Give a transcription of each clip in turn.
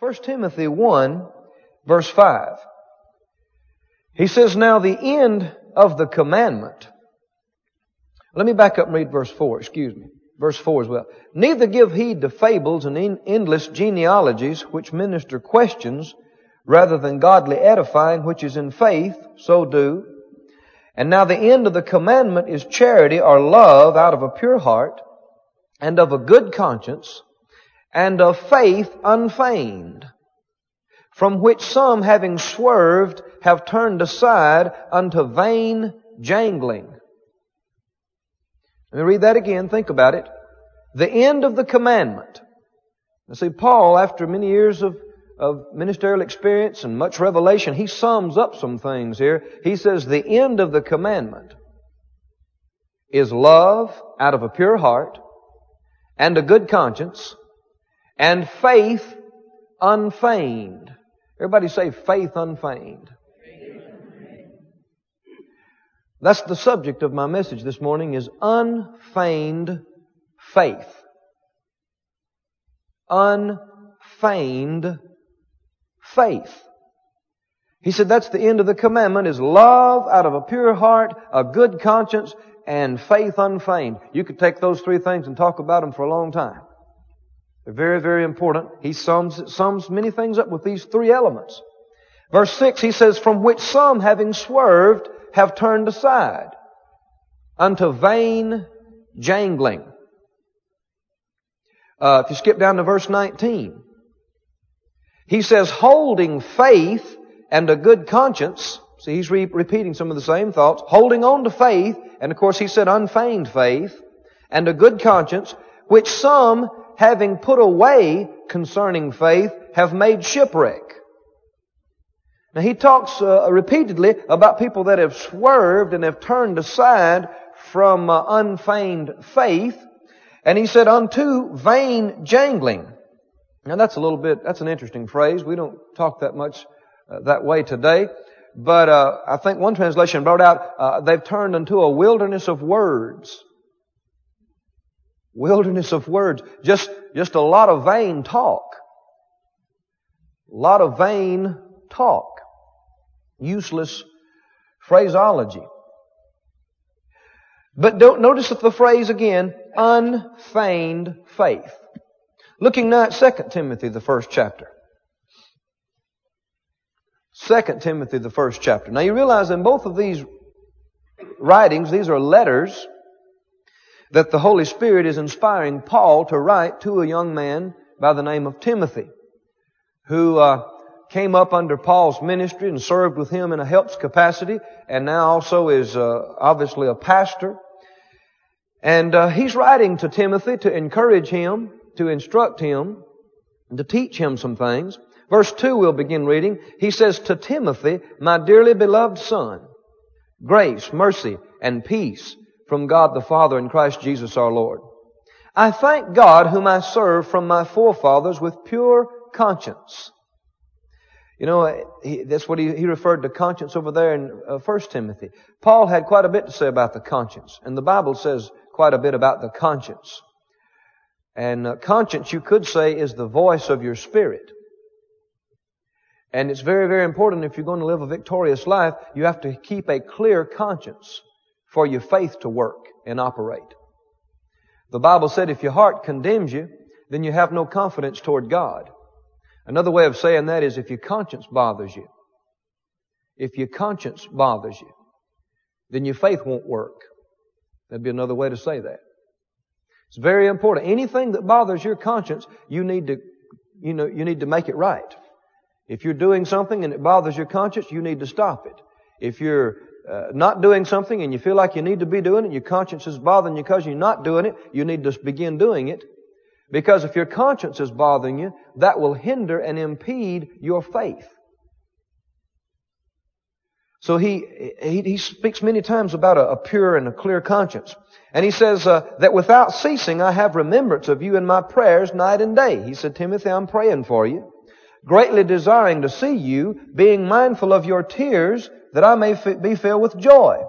1 Timothy 1 verse 5. He says, now the end of the commandment. Let me back up and read verse 4, excuse me. Verse 4 as well. Neither give heed to fables and endless genealogies which minister questions rather than godly edifying which is in faith, so do. And now the end of the commandment is charity or love out of a pure heart and of a good conscience and of faith unfeigned, from which some having swerved have turned aside unto vain jangling. Let me read that again. Think about it. The end of the commandment. Now see, Paul, after many years of, of ministerial experience and much revelation, he sums up some things here. He says the end of the commandment is love out of a pure heart and a good conscience and faith unfeigned. Everybody say faith unfeigned. That's the subject of my message this morning is unfeigned faith. Unfeigned faith. He said that's the end of the commandment is love out of a pure heart, a good conscience, and faith unfeigned. You could take those three things and talk about them for a long time. They're very, very important. He sums, sums many things up with these three elements. Verse 6, he says, from which some having swerved have turned aside unto vain jangling. Uh, if you skip down to verse 19, he says, holding faith and a good conscience. See, he's re- repeating some of the same thoughts. Holding on to faith, and of course he said unfeigned faith, and a good conscience, which some having put away concerning faith, have made shipwreck. Now he talks uh, repeatedly about people that have swerved and have turned aside from uh, unfeigned faith. And he said, unto vain jangling. Now that's a little bit, that's an interesting phrase. We don't talk that much uh, that way today. But uh, I think one translation brought out, uh, they've turned into a wilderness of words. Wilderness of words. Just, just a lot of vain talk. A lot of vain talk. Useless phraseology. But don't notice the phrase again, unfeigned faith. Looking now at 2 Timothy, the first chapter. 2 Timothy, the first chapter. Now you realize in both of these writings, these are letters that the Holy Spirit is inspiring Paul to write to a young man by the name of Timothy, who uh, came up under Paul's ministry and served with him in a helps capacity, and now also is uh, obviously a pastor. And uh, he's writing to Timothy to encourage him, to instruct him, and to teach him some things. Verse 2 we'll begin reading. He says, To Timothy, my dearly beloved son, grace, mercy, and peace from God the Father and Christ Jesus our Lord. I thank God whom I serve from my forefathers with pure conscience. You know, he, that's what he, he, referred to conscience over there in uh, 1 Timothy. Paul had quite a bit to say about the conscience, and the Bible says quite a bit about the conscience. And uh, conscience, you could say, is the voice of your spirit. And it's very, very important if you're going to live a victorious life, you have to keep a clear conscience for your faith to work and operate. The Bible said if your heart condemns you, then you have no confidence toward God. Another way of saying that is if your conscience bothers you, if your conscience bothers you, then your faith won't work. That'd be another way to say that. It's very important. Anything that bothers your conscience, you need to, you know, you need to make it right. If you're doing something and it bothers your conscience, you need to stop it. If you're uh, not doing something and you feel like you need to be doing it, your conscience is bothering you because you're not doing it, you need to begin doing it. Because if your conscience is bothering you, that will hinder and impede your faith. So he, he, he speaks many times about a, a, pure and a clear conscience. And he says uh, that without ceasing I have remembrance of you in my prayers night and day. He said, Timothy, I'm praying for you greatly desiring to see you, being mindful of your tears, that I may f- be filled with joy.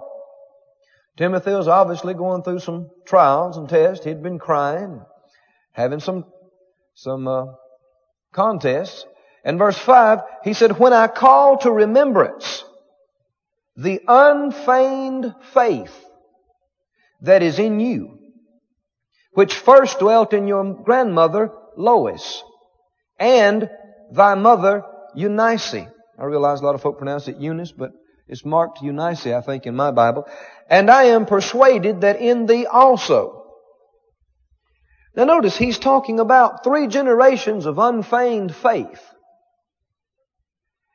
Timothy was obviously going through some trials and tests. He'd been crying, having some some uh, contests, And verse 5, he said, When I call to remembrance the unfeigned faith that is in you, which first dwelt in your grandmother Lois and thy mother Eunice. I realize a lot of folk pronounce it Eunice, but it's marked Eunice, I think, in my Bible. And I am persuaded that in thee also. Now notice, he's talking about three generations of unfeigned faith.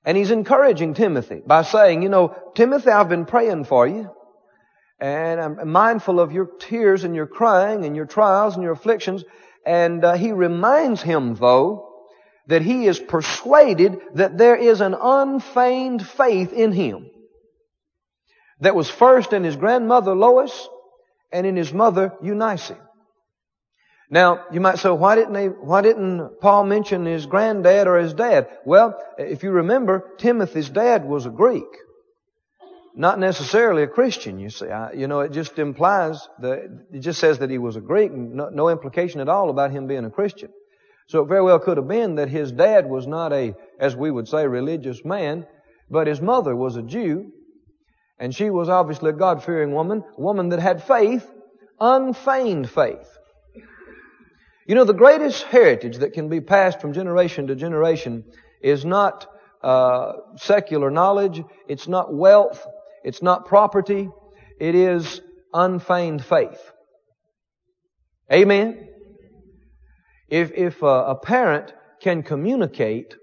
And he's encouraging Timothy by saying, you know, Timothy, I've been praying for you. And I'm mindful of your tears and your crying and your trials and your afflictions. And uh, he reminds him, though, that he is persuaded that there is an unfeigned faith in him that was first in his grandmother Lois and in his mother Eunice. Now, you might say, why didn't they, why didn't Paul mention his granddad or his dad? Well, if you remember, Timothy's dad was a Greek. Not necessarily a Christian, you see. I, you know, it just implies that, it just says that he was a Greek, no, no implication at all about him being a Christian. So it very well could have been that his dad was not a, as we would say, religious man, but his mother was a Jew, and she was obviously a God-fearing woman, a woman that had faith, unfeigned faith. You know, the greatest heritage that can be passed from generation to generation is not uh, secular knowledge, it's not wealth, it's not property, it is unfeigned faith. Amen? If, if a, a parent can communicate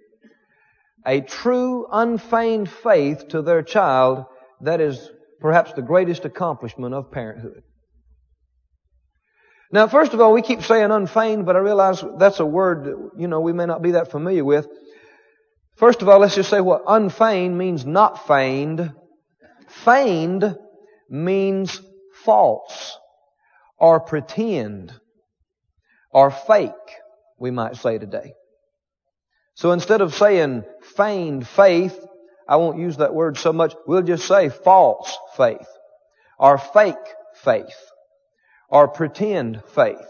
a true, unfeigned faith to their child, that is perhaps the greatest accomplishment of parenthood. Now, first of all, we keep saying unfeigned, but I realize that's a word that, you know, we may not be that familiar with. First of all, let's just say what unfeigned means not feigned. Feigned means false or pretend or fake, we might say today. So instead of saying feigned faith, I won't use that word so much. We'll just say false faith or fake faith or pretend faith.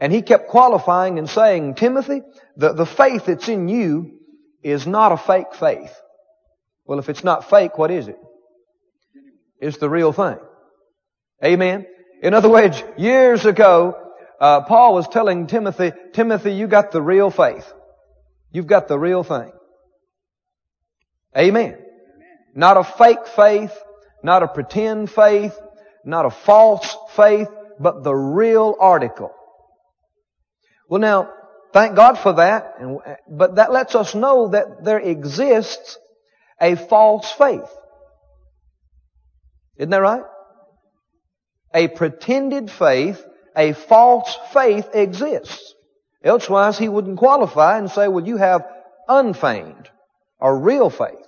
And he kept qualifying and saying, Timothy, the, the faith that's in you is not a fake faith. Well, if it's not fake, what is it? It's the real thing. Amen. In other words, years ago, uh, Paul was telling Timothy, Timothy, you got the real faith. You've got the real thing. Amen. Not a fake faith, not a pretend faith, not a false faith, but the real article. Well now, thank God for that, but that lets us know that there exists a false faith. Isn't that right? A pretended faith, a false faith exists. Elsewise, he wouldn't qualify and say, well, you have unfeigned or real faith.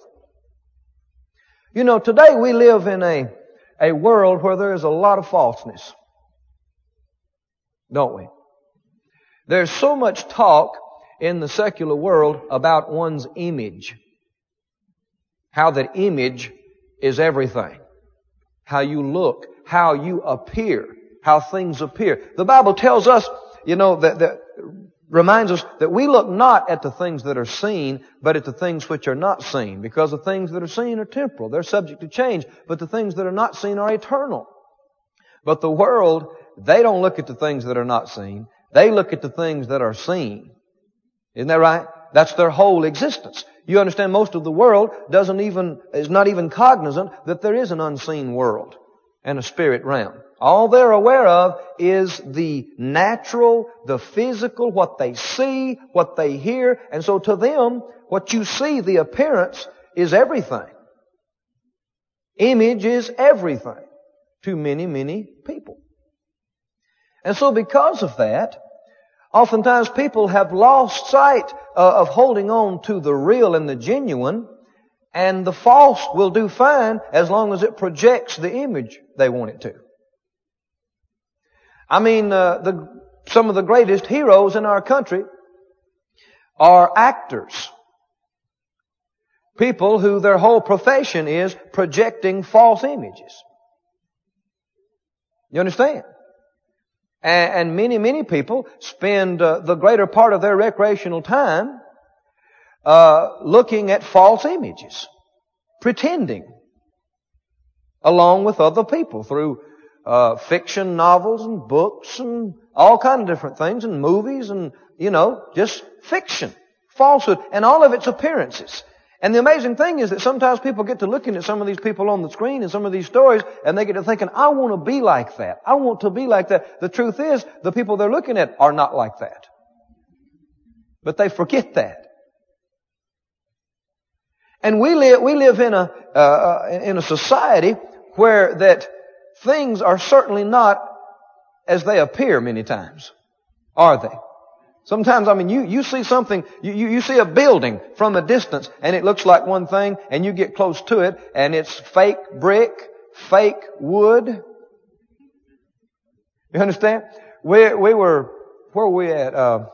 You know, today we live in a a world where there is a lot of falseness. Don't we? There's so much talk in the secular world about one's image. How that image is everything. How you look, how you appear, how things appear. The Bible tells us, you know, that, that reminds us that we look not at the things that are seen, but at the things which are not seen. Because the things that are seen are temporal. They're subject to change. But the things that are not seen are eternal. But the world, they don't look at the things that are not seen. They look at the things that are seen. Isn't that right? That's their whole existence. You understand most of the world doesn't even, is not even cognizant that there is an unseen world and a spirit realm. All they're aware of is the natural, the physical, what they see, what they hear. And so to them, what you see, the appearance, is everything. Image is everything to many, many people. And so because of that, oftentimes people have lost sight uh, of holding on to the real and the genuine, and the false will do fine as long as it projects the image they want it to. I mean, uh, the, some of the greatest heroes in our country are actors. People who their whole profession is projecting false images. You understand? And, and many, many people spend uh, the greater part of their recreational time uh, looking at false images, pretending, along with other people through uh, fiction novels and books and all kind of different things and movies and you know just fiction, falsehood, and all of its appearances. And the amazing thing is that sometimes people get to looking at some of these people on the screen and some of these stories and they get to thinking, I want to be like that. I want to be like that. The truth is, the people they're looking at are not like that. But they forget that. And we live, we live in a, uh, uh, in a society where that things are certainly not as they appear many times. Are they? Sometimes, I mean, you, you see something, you, you, you see a building from a distance and it looks like one thing and you get close to it and it's fake brick, fake wood. You understand? We, we were, where were we at? Uh,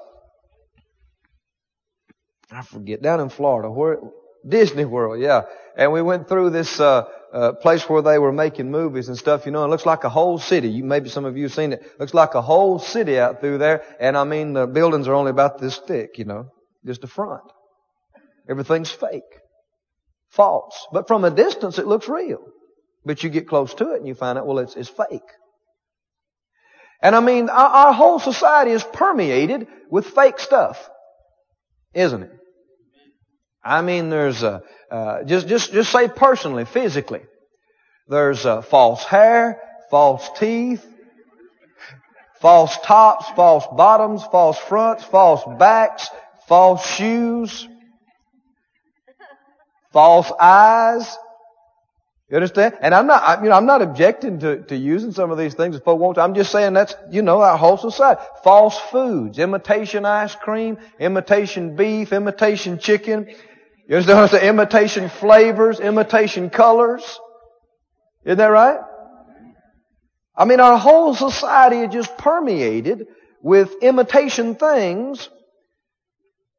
I forget, down in Florida, where, Disney World, yeah. And we went through this, uh, uh, place where they were making movies and stuff, you know, and it looks like a whole city. You, maybe some of you have seen it. Looks like a whole city out through there. And I mean, the buildings are only about this thick, you know, just the front. Everything's fake. False. But from a distance, it looks real. But you get close to it and you find out, well, it's, it's fake. And I mean, our, our whole society is permeated with fake stuff. Isn't it? I mean, there's a, uh, just, just, just say personally, physically. There's false hair, false teeth, false tops, false bottoms, false fronts, false backs, false shoes, false eyes. You understand? And I'm not, you know, I'm not objecting to, to using some of these things if want to. I'm just saying that's, you know, our whole society. False foods, imitation ice cream, imitation beef, imitation chicken, you understand what I'm saying? Imitation flavors, imitation colors. Isn't that right? I mean, our whole society is just permeated with imitation things.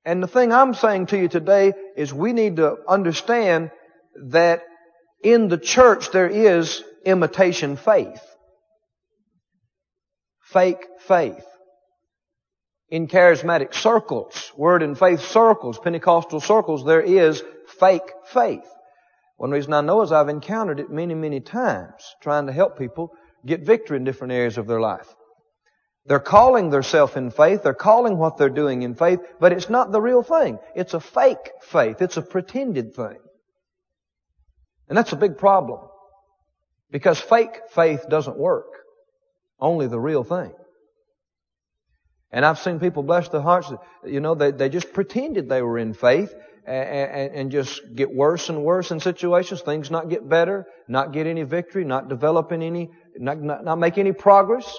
And the thing I'm saying to you today is we need to understand that in the church there is imitation faith. Fake faith in charismatic circles, word and faith circles, Pentecostal circles, there is fake faith. One reason I know is I've encountered it many, many times trying to help people get victory in different areas of their life. They're calling themselves in faith, they're calling what they're doing in faith, but it's not the real thing. It's a fake faith. It's a pretended thing. And that's a big problem. Because fake faith doesn't work. Only the real thing. And I've seen people bless their hearts, you know, they, they just pretended they were in faith and, and, just get worse and worse in situations, things not get better, not get any victory, not developing any, not, not, not make any progress.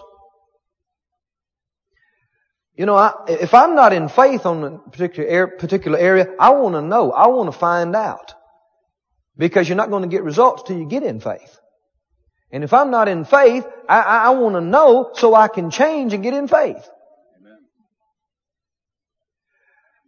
You know, I, if I'm not in faith on a particular, particular area, I want to know. I want to find out. Because you're not going to get results till you get in faith. And if I'm not in faith, I, I, I want to know so I can change and get in faith.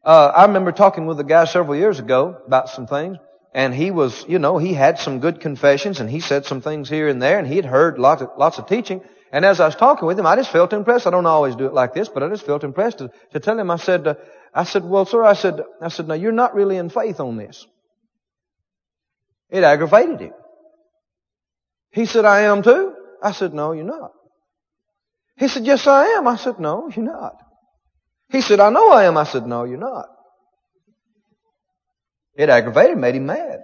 Uh, I remember talking with a guy several years ago about some things, and he was, you know, he had some good confessions, and he said some things here and there, and he had heard lots of, lots of teaching. And as I was talking with him, I just felt impressed. I don't always do it like this, but I just felt impressed to, to tell him. I said, uh, I said, well, sir, I said, I said, now you're not really in faith on this. It aggravated him. He said, I am too. I said, no, you're not. He said, yes, I am. I said, no, you're not. He said, I know I am. I said, no, you're not. It aggravated, made him mad.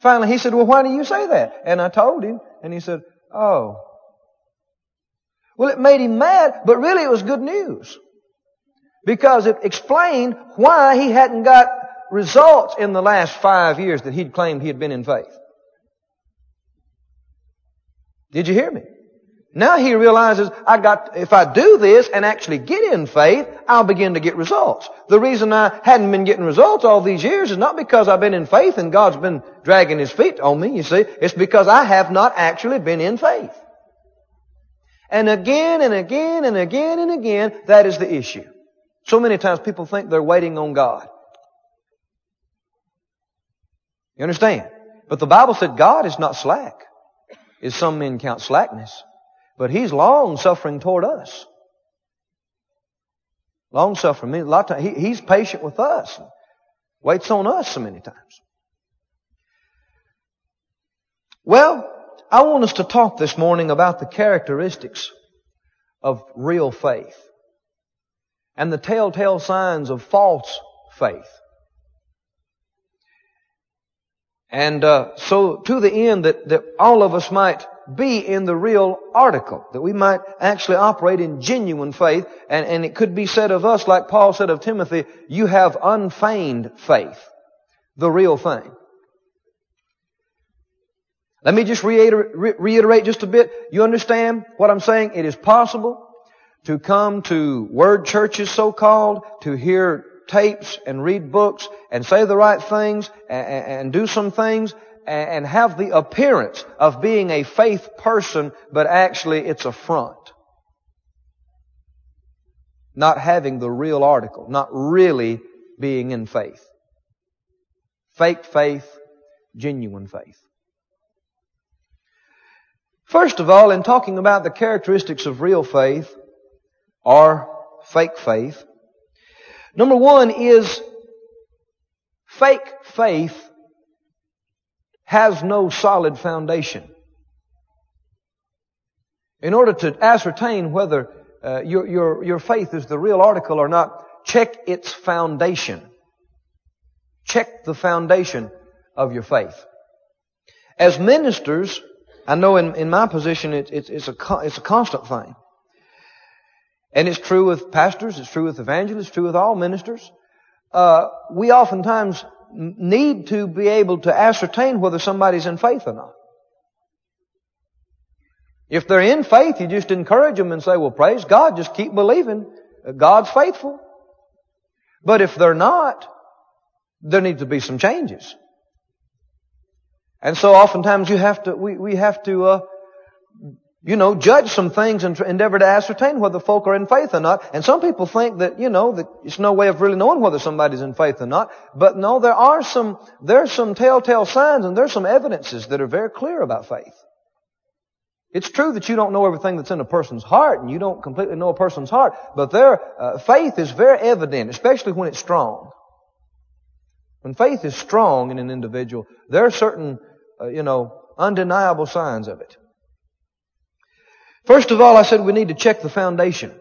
Finally, he said, well, why do you say that? And I told him, and he said, oh. Well, it made him mad, but really it was good news. Because it explained why he hadn't got results in the last five years that he'd claimed he had been in faith. Did you hear me? Now he realizes I got, if I do this and actually get in faith, I'll begin to get results. The reason I hadn't been getting results all these years is not because I've been in faith and God's been dragging His feet on me, you see. It's because I have not actually been in faith. And again and again and again and again, that is the issue. So many times people think they're waiting on God. You understand? But the Bible said God is not slack, as some men count slackness. But He's long suffering toward us. Long suffering means a lot of times he, He's patient with us. Waits on us so many times. Well, I want us to talk this morning about the characteristics of real faith and the telltale signs of false faith. And uh, so to the end that, that all of us might be in the real article, that we might actually operate in genuine faith, and, and it could be said of us, like Paul said of Timothy, you have unfeigned faith, the real thing. Let me just reiterate, reiterate just a bit. You understand what I'm saying? It is possible to come to word churches so called, to hear tapes and read books and say the right things and, and do some things and have the appearance of being a faith person, but actually it's a front. Not having the real article, not really being in faith. Fake faith, genuine faith. First of all, in talking about the characteristics of real faith or fake faith, number one is fake faith has no solid foundation. In order to ascertain whether uh, your, your, your faith is the real article or not, check its foundation. Check the foundation of your faith. As ministers, I know in, in my position it, it, it's, a, it's a constant thing. And it's true with pastors, it's true with evangelists, it's true with all ministers. Uh, we oftentimes need to be able to ascertain whether somebody's in faith or not. If they're in faith, you just encourage them and say, well, praise God, just keep believing. God's faithful. But if they're not, there need to be some changes. And so oftentimes you have to, we, we have to, uh, you know, judge some things and endeavor to ascertain whether folk are in faith or not. And some people think that, you know, that it's no way of really knowing whether somebody's in faith or not. But no, there are some, there are some telltale signs and there's some evidences that are very clear about faith. It's true that you don't know everything that's in a person's heart and you don't completely know a person's heart, but their uh, faith is very evident, especially when it's strong. When faith is strong in an individual, there are certain, uh, you know, undeniable signs of it. First of all, I said we need to check the foundation.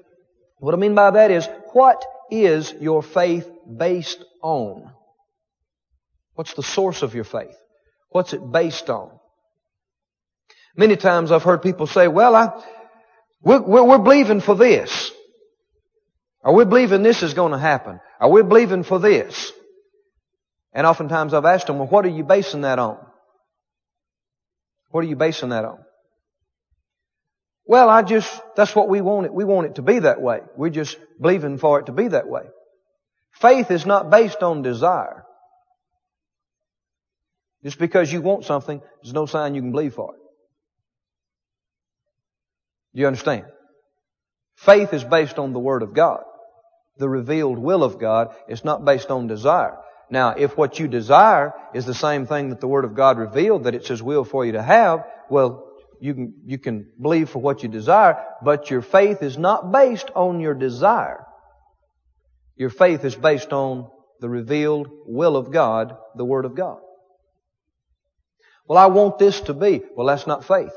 What I mean by that is, what is your faith based on? What's the source of your faith? What's it based on? Many times I've heard people say, well, I, we're, we're, believing for this. Are we believing this is going to happen? Are we believing for this? And oftentimes I've asked them, well, what are you basing that on? What are you basing that on? Well, I just, that's what we want it. We want it to be that way. We're just believing for it to be that way. Faith is not based on desire. Just because you want something, there's no sign you can believe for it. Do you understand? Faith is based on the Word of God. The revealed will of God is not based on desire. Now, if what you desire is the same thing that the Word of God revealed, that it's His will for you to have, well, you can, you can believe for what you desire, but your faith is not based on your desire. Your faith is based on the revealed will of God, the Word of God. Well, I want this to be. Well, that's not faith.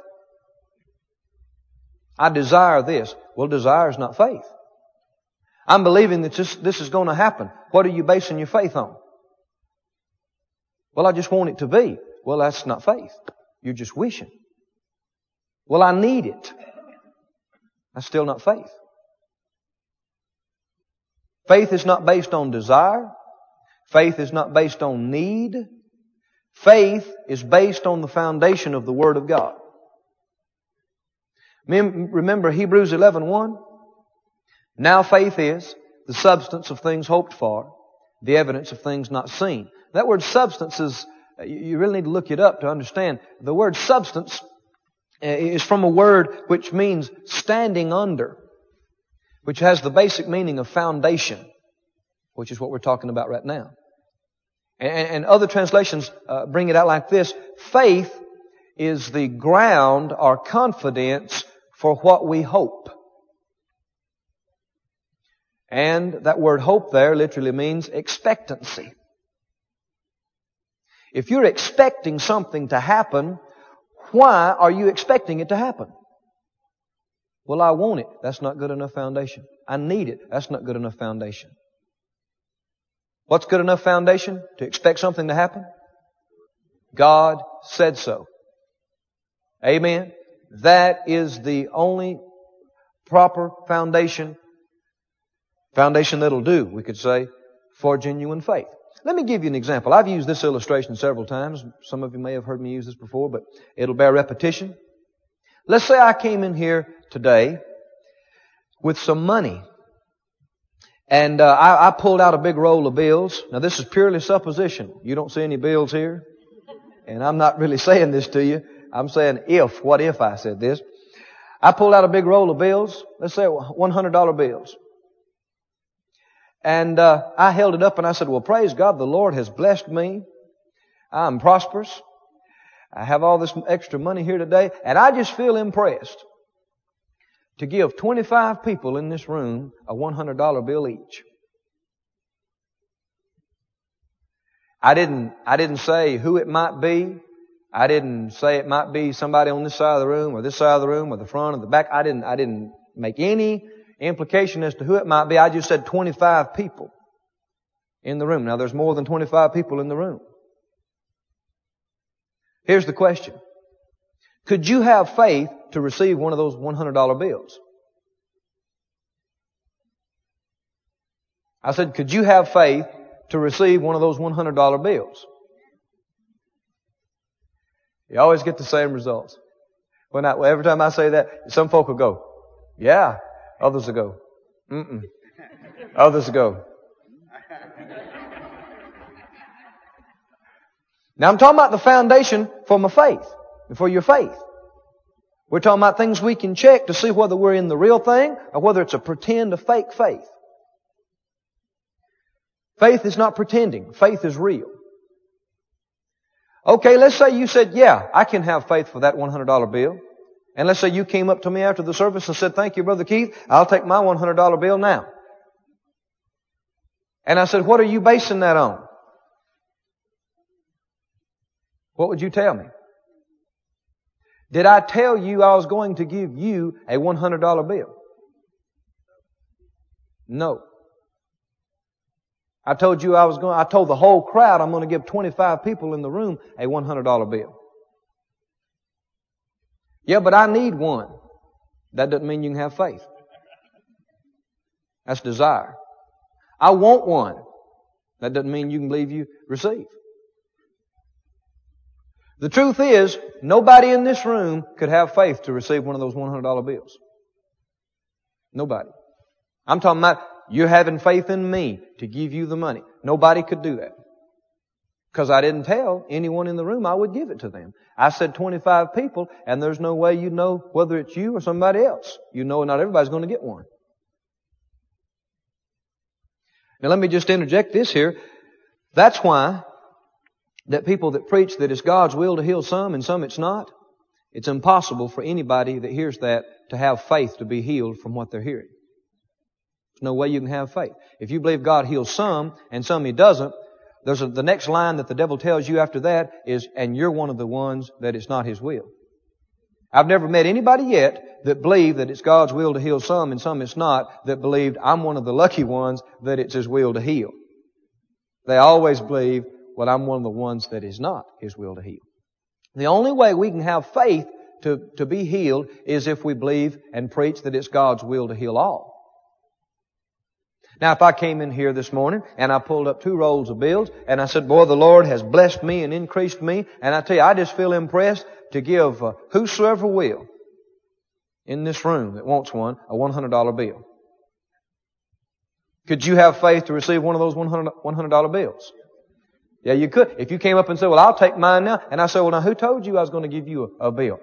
I desire this. Well, desire is not faith. I'm believing that this, this is going to happen. What are you basing your faith on? Well, I just want it to be. Well, that's not faith. You're just wishing. Well, I need it. That's still not faith. Faith is not based on desire. Faith is not based on need. Faith is based on the foundation of the Word of God. Remember Hebrews 11.1? Now faith is the substance of things hoped for, the evidence of things not seen. That word substance is, you really need to look it up to understand. The word substance is from a word which means standing under, which has the basic meaning of foundation, which is what we're talking about right now. And, and other translations uh, bring it out like this. Faith is the ground or confidence for what we hope. And that word hope there literally means expectancy. If you're expecting something to happen, why are you expecting it to happen? Well, I want it. That's not good enough foundation. I need it. That's not good enough foundation. What's good enough foundation? To expect something to happen? God said so. Amen. That is the only proper foundation, foundation that'll do, we could say, for genuine faith. Let me give you an example. I've used this illustration several times. Some of you may have heard me use this before, but it'll bear repetition. Let's say I came in here today with some money. And uh, I, I pulled out a big roll of bills. Now this is purely supposition. You don't see any bills here. And I'm not really saying this to you. I'm saying if, what if I said this? I pulled out a big roll of bills. Let's say $100 bills. And uh, I held it up and I said, well, praise God, the Lord has blessed me. I'm prosperous. I have all this extra money here today, and I just feel impressed to give 25 people in this room a $100 bill each. I didn't, I didn't say who it might be. I didn't say it might be somebody on this side of the room or this side of the room or the front or the back. I didn't, I didn't make any implication as to who it might be. I just said 25 people in the room. Now there's more than 25 people in the room. Here's the question. Could you have faith to receive one of those $100 bills? I said, could you have faith to receive one of those $100 bills? You always get the same results. When I, every time I say that, some folk will go, yeah. Others will go, mm-mm. Others will go. Now I'm talking about the foundation for my faith, for your faith. We're talking about things we can check to see whether we're in the real thing or whether it's a pretend, a fake faith. Faith is not pretending. Faith is real. Okay, let's say you said, yeah, I can have faith for that $100 bill. And let's say you came up to me after the service and said, thank you, Brother Keith. I'll take my $100 bill now. And I said, what are you basing that on? What would you tell me? Did I tell you I was going to give you a $100 bill? No. I told you I was going, I told the whole crowd I'm going to give 25 people in the room a $100 bill. Yeah, but I need one. That doesn't mean you can have faith. That's desire. I want one. That doesn't mean you can believe you receive. The truth is, nobody in this room could have faith to receive one of those $100 bills. Nobody. I'm talking about you're having faith in me to give you the money. Nobody could do that. Because I didn't tell anyone in the room I would give it to them. I said 25 people, and there's no way you know whether it's you or somebody else. You know not everybody's going to get one. Now let me just interject this here. That's why that people that preach that it's God's will to heal some and some it's not, it's impossible for anybody that hears that to have faith to be healed from what they're hearing. There's no way you can have faith. If you believe God heals some and some He doesn't, there's a, the next line that the devil tells you after that is, and you're one of the ones that it's not His will. I've never met anybody yet that believed that it's God's will to heal some and some it's not, that believed I'm one of the lucky ones that it's His will to heal. They always believe, well, I'm one of the ones that is not His will to heal. The only way we can have faith to, to be healed is if we believe and preach that it's God's will to heal all. Now, if I came in here this morning and I pulled up two rolls of bills and I said, boy, the Lord has blessed me and increased me, and I tell you, I just feel impressed to give uh, whosoever will in this room that wants one a $100 bill. Could you have faith to receive one of those $100, $100 bills? Yeah, you could. If you came up and said, well, I'll take mine now, and I said, well, now who told you I was going to give you a, a bill?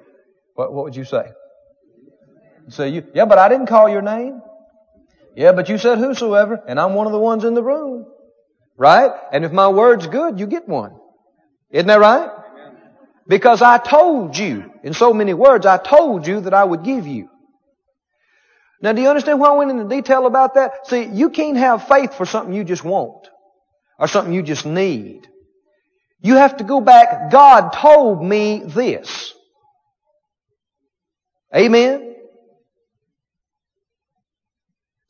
What, what would you say? Say you, yeah, but I didn't call your name. Yeah, but you said whosoever, and I'm one of the ones in the room. Right? And if my word's good, you get one. Isn't that right? Because I told you, in so many words, I told you that I would give you. Now, do you understand why I went into detail about that? See, you can't have faith for something you just want, or something you just need. You have to go back, God told me this. Amen?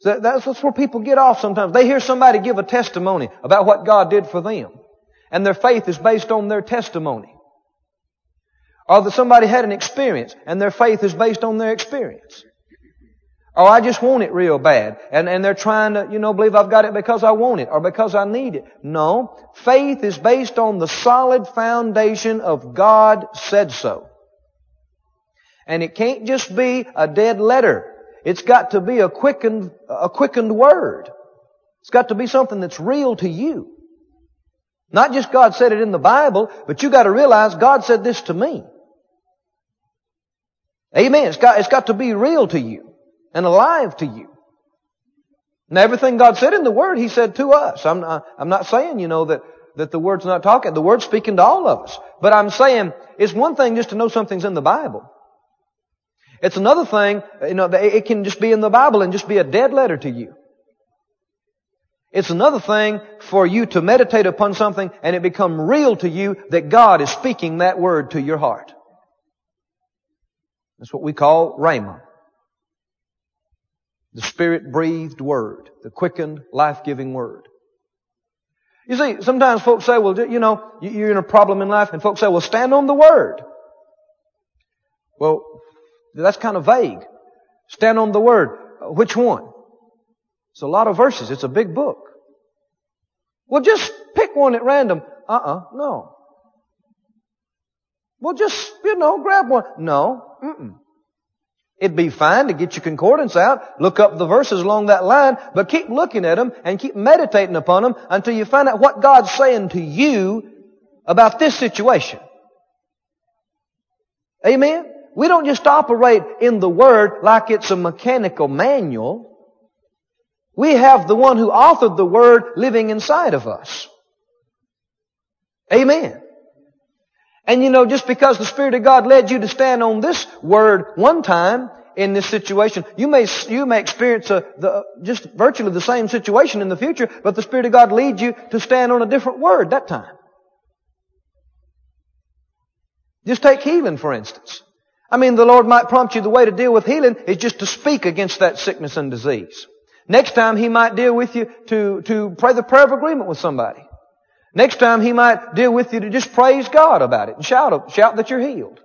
That's where people get off sometimes. They hear somebody give a testimony about what God did for them. And their faith is based on their testimony. Or that somebody had an experience and their faith is based on their experience. Or I just want it real bad. And, and they're trying to, you know, believe I've got it because I want it or because I need it. No. Faith is based on the solid foundation of God said so. And it can't just be a dead letter. It's got to be a quickened, a quickened word. It's got to be something that's real to you. Not just God said it in the Bible, but you got to realize God said this to me. Amen. It's got, it's got to be real to you and alive to you. Now everything God said in the Word, He said to us. I'm not, I'm not saying, you know, that, that the Word's not talking. The Word's speaking to all of us. But I'm saying, it's one thing just to know something's in the Bible. It's another thing, you know, it can just be in the Bible and just be a dead letter to you. It's another thing for you to meditate upon something and it become real to you that God is speaking that word to your heart. That's what we call Rhema. The Spirit breathed word. The quickened, life-giving word. You see, sometimes folks say, well, you know, you're in a problem in life and folks say, well, stand on the word. Well, that's kind of vague. Stand on the word. Uh, which one? It's a lot of verses. It's a big book. Well, just pick one at random. Uh-uh, no. Well, just, you know, grab one. No. Mm-mm. It'd be fine to get your concordance out, look up the verses along that line, but keep looking at them and keep meditating upon them until you find out what God's saying to you about this situation. Amen? We don't just operate in the Word like it's a mechanical manual. We have the one who authored the Word living inside of us. Amen. And you know, just because the Spirit of God led you to stand on this Word one time in this situation, you may, you may experience a, the, just virtually the same situation in the future, but the Spirit of God leads you to stand on a different Word that time. Just take healing, for instance. I mean, the Lord might prompt you the way to deal with healing is just to speak against that sickness and disease. Next time He might deal with you to, to pray the prayer of agreement with somebody. Next time He might deal with you to just praise God about it and shout, shout that you're healed.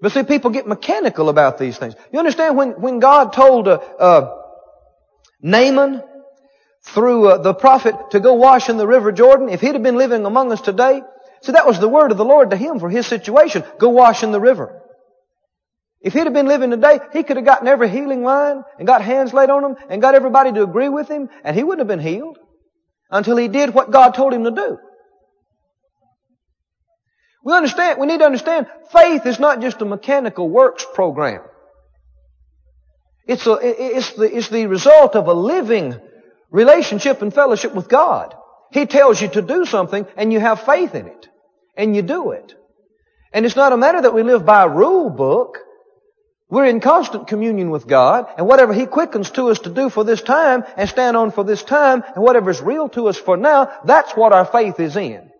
But see, people get mechanical about these things. You understand when, when God told uh, uh, Naaman through uh, the prophet to go wash in the river Jordan, if he'd have been living among us today, see that was the word of the Lord to him for his situation. Go wash in the river. If he'd have been living today, he could have gotten every healing line and got hands laid on him and got everybody to agree with him and he wouldn't have been healed until he did what God told him to do. We understand, we need to understand, faith is not just a mechanical works program. It's, a, it's, the, it's the result of a living relationship and fellowship with God. He tells you to do something and you have faith in it. And you do it. And it's not a matter that we live by a rule book. We're in constant communion with God, and whatever He quickens to us to do for this time and stand on for this time, and whatever is real to us for now, that's what our faith is in.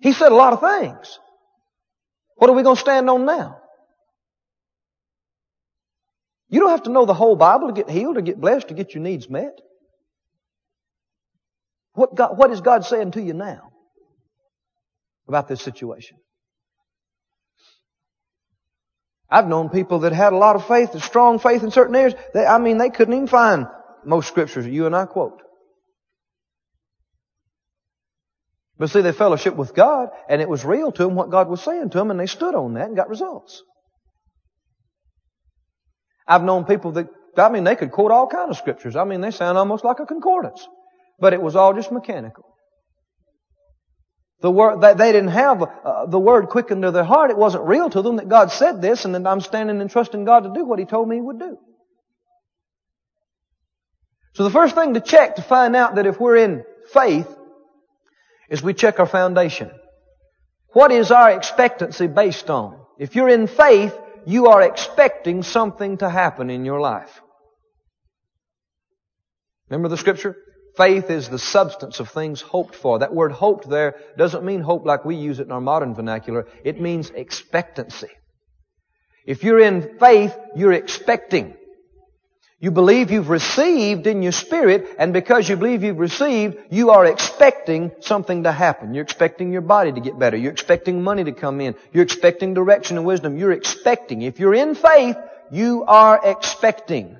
He said a lot of things. What are we going to stand on now? You don't have to know the whole Bible to get healed or get blessed to get your needs met. What, God, what is God saying to you now about this situation? I've known people that had a lot of faith, a strong faith in certain areas. They, I mean, they couldn't even find most scriptures you and I quote. But see, they fellowship with God, and it was real to them what God was saying to them, and they stood on that and got results. I've known people that, I mean, they could quote all kinds of scriptures. I mean, they sound almost like a concordance. But it was all just mechanical. The word, they didn't have uh, the word quickened to their heart. It wasn't real to them that God said this and that I'm standing and trusting God to do what He told me He would do. So the first thing to check to find out that if we're in faith is we check our foundation. What is our expectancy based on? If you're in faith, you are expecting something to happen in your life. Remember the scripture? Faith is the substance of things hoped for. That word hoped there doesn't mean hope like we use it in our modern vernacular. It means expectancy. If you're in faith, you're expecting. You believe you've received in your spirit, and because you believe you've received, you are expecting something to happen. You're expecting your body to get better. You're expecting money to come in. You're expecting direction and wisdom. You're expecting. If you're in faith, you are expecting.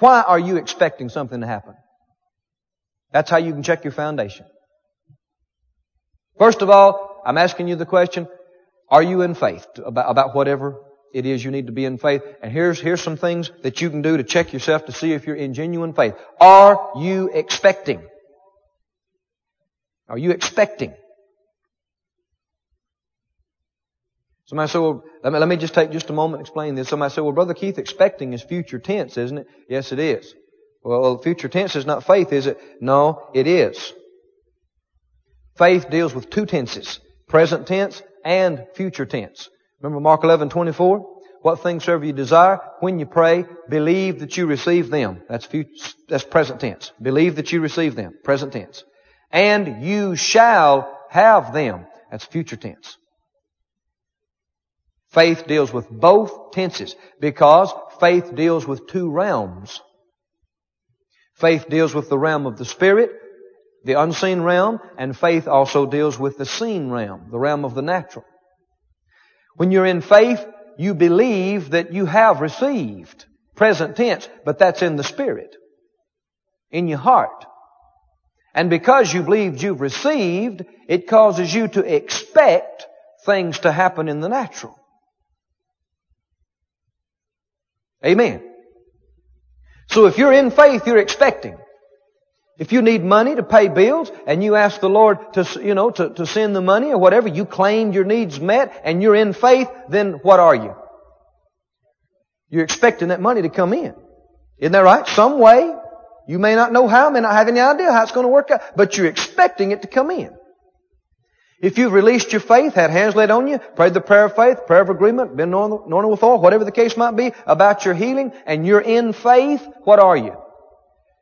Why are you expecting something to happen? That's how you can check your foundation. First of all, I'm asking you the question, are you in faith about, about whatever it is you need to be in faith? And here's, here's some things that you can do to check yourself to see if you're in genuine faith. Are you expecting? Are you expecting? Somebody said, well, let me, let me just take just a moment and explain this. Somebody said, well, Brother Keith, expecting is future tense, isn't it? Yes, it is. Well, future tense is not faith, is it? No, it is. Faith deals with two tenses. Present tense and future tense. Remember Mark 11, 24? What things soever you desire, when you pray, believe that you receive them. That's future, that's present tense. Believe that you receive them. Present tense. And you shall have them. That's future tense. Faith deals with both tenses because faith deals with two realms. Faith deals with the realm of the Spirit, the unseen realm, and faith also deals with the seen realm, the realm of the natural. When you're in faith, you believe that you have received. Present tense, but that's in the Spirit. In your heart. And because you believed you've received, it causes you to expect things to happen in the natural. Amen. So if you're in faith, you're expecting. If you need money to pay bills and you ask the Lord to, you know, to, to send the money or whatever, you claimed your needs met and you're in faith, then what are you? You're expecting that money to come in. Isn't that right? Some way. You may not know how, may not have any idea how it's going to work out, but you're expecting it to come in. If you've released your faith, had hands laid on you, prayed the prayer of faith, prayer of agreement, been anointed with oil, whatever the case might be, about your healing, and you're in faith, what are you?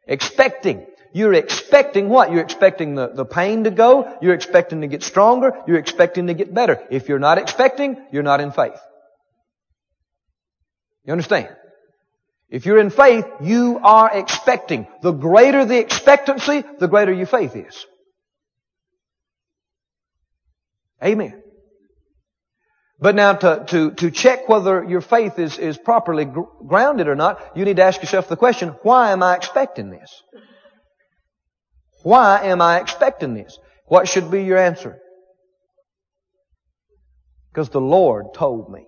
Expecting. You're expecting what? You're expecting the, the pain to go. You're expecting to get stronger. You're expecting to get better. If you're not expecting, you're not in faith. You understand? If you're in faith, you are expecting. The greater the expectancy, the greater your faith is. Amen. But now to, to, to check whether your faith is, is properly gr- grounded or not, you need to ask yourself the question, why am I expecting this? Why am I expecting this? What should be your answer? Because the Lord told me.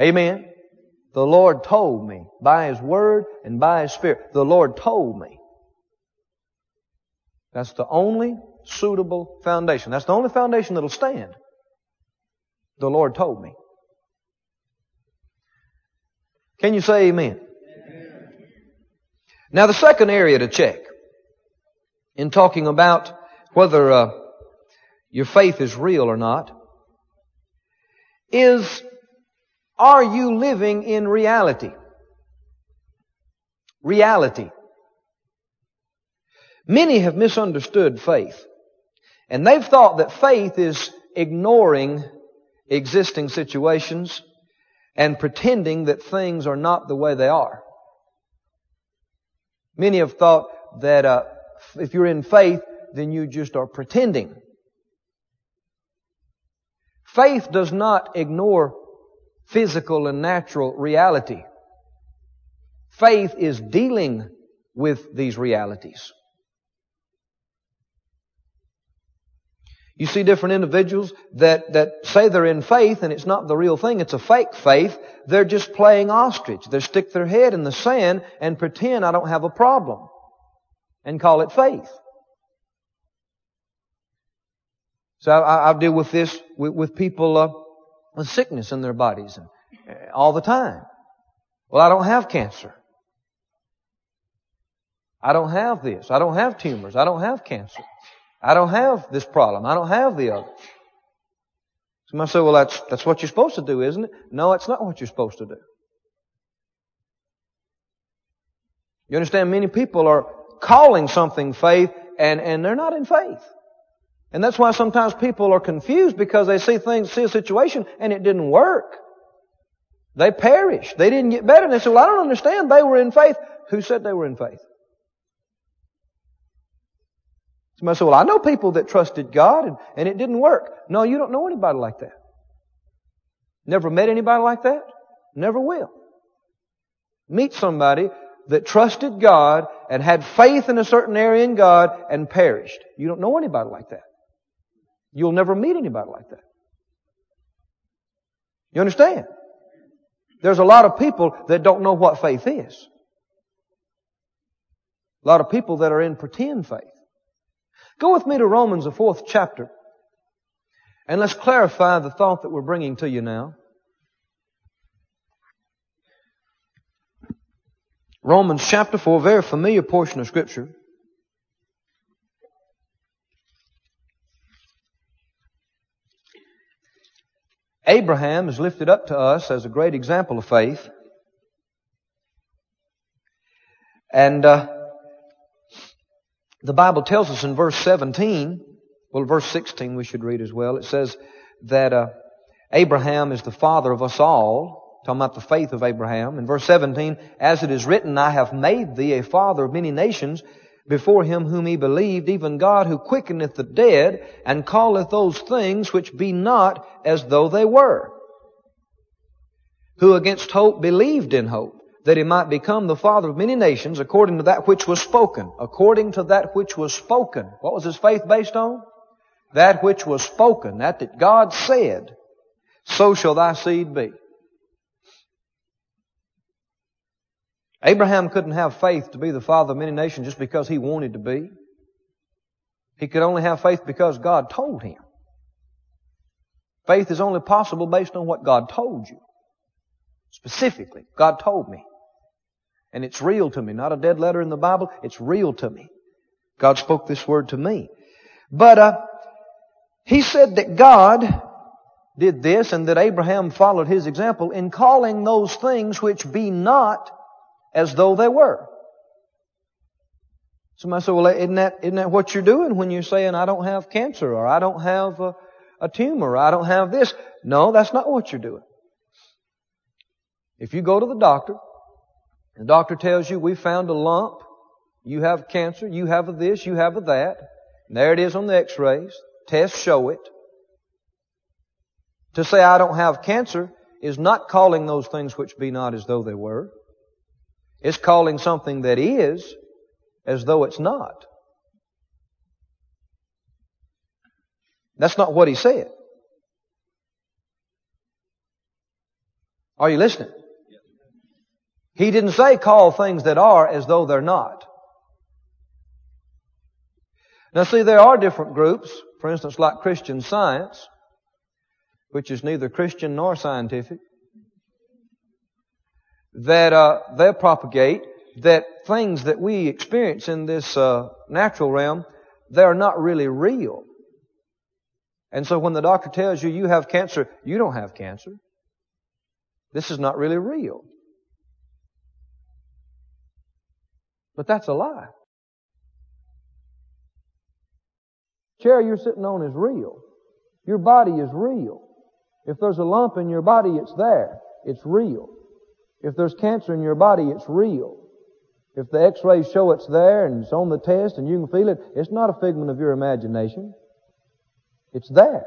Amen. The Lord told me by His Word and by His Spirit. The Lord told me. That's the only suitable foundation. That's the only foundation that'll stand. The Lord told me. Can you say amen? amen? Now the second area to check in talking about whether uh, your faith is real or not is are you living in reality? Reality. Many have misunderstood faith. And they've thought that faith is ignoring existing situations and pretending that things are not the way they are. Many have thought that uh, if you're in faith, then you just are pretending. Faith does not ignore physical and natural reality. Faith is dealing with these realities. You see different individuals that, that say they're in faith and it's not the real thing, it's a fake faith. They're just playing ostrich. They stick their head in the sand and pretend I don't have a problem and call it faith. So I, I deal with this with, with people uh, with sickness in their bodies and, uh, all the time. Well, I don't have cancer. I don't have this. I don't have tumors. I don't have cancer. I don't have this problem. I don't have the other. Somebody say, well, that's, that's what you're supposed to do, isn't it? No, it's not what you're supposed to do. You understand? Many people are calling something faith and, and they're not in faith. And that's why sometimes people are confused because they see things, see a situation and it didn't work. They perished. They didn't get better. And they say, well, I don't understand. They were in faith. Who said they were in faith? Somebody said, well, I know people that trusted God and, and it didn't work. No, you don't know anybody like that. Never met anybody like that? Never will. Meet somebody that trusted God and had faith in a certain area in God and perished. You don't know anybody like that. You'll never meet anybody like that. You understand? There's a lot of people that don't know what faith is. A lot of people that are in pretend faith. Go with me to Romans, the fourth chapter, and let's clarify the thought that we're bringing to you now. Romans chapter 4, very familiar portion of Scripture. Abraham is lifted up to us as a great example of faith. And uh, the Bible tells us in verse 17, well, verse 16 we should read as well. It says that uh, Abraham is the father of us all, talking about the faith of Abraham. In verse 17, as it is written, I have made thee a father of many nations, before him whom he believed, even God who quickeneth the dead, and calleth those things which be not as though they were. Who against hope believed in hope, that he might become the father of many nations, according to that which was spoken. According to that which was spoken. What was his faith based on? That which was spoken, that that God said, so shall thy seed be. Abraham couldn't have faith to be the father of many nations just because he wanted to be. He could only have faith because God told him. Faith is only possible based on what God told you. Specifically, God told me. And it's real to me. Not a dead letter in the Bible. It's real to me. God spoke this word to me. But, uh, he said that God did this and that Abraham followed his example in calling those things which be not as though they were. Somebody said, well, isn't that, isn't that what you're doing when you're saying, I don't have cancer or I don't have a, a tumor or I don't have this? No, that's not what you're doing. If you go to the doctor, the doctor tells you, we found a lump, you have cancer, you have a this, you have a that, and there it is on the x-rays, tests show it. To say I don't have cancer is not calling those things which be not as though they were. It's calling something that is as though it's not. That's not what he said. Are you listening? He didn't say call things that are as though they're not. Now see, there are different groups, for instance, like Christian Science, which is neither Christian nor scientific that uh, they propagate that things that we experience in this uh, natural realm, they're not really real. And so when the doctor tells you you have cancer, you don't have cancer. This is not really real. But that's a lie. Chair you're sitting on is real. Your body is real. If there's a lump in your body, it's there. It's real. If there's cancer in your body, it's real. If the x-rays show it's there and it's on the test and you can feel it, it's not a figment of your imagination. It's there.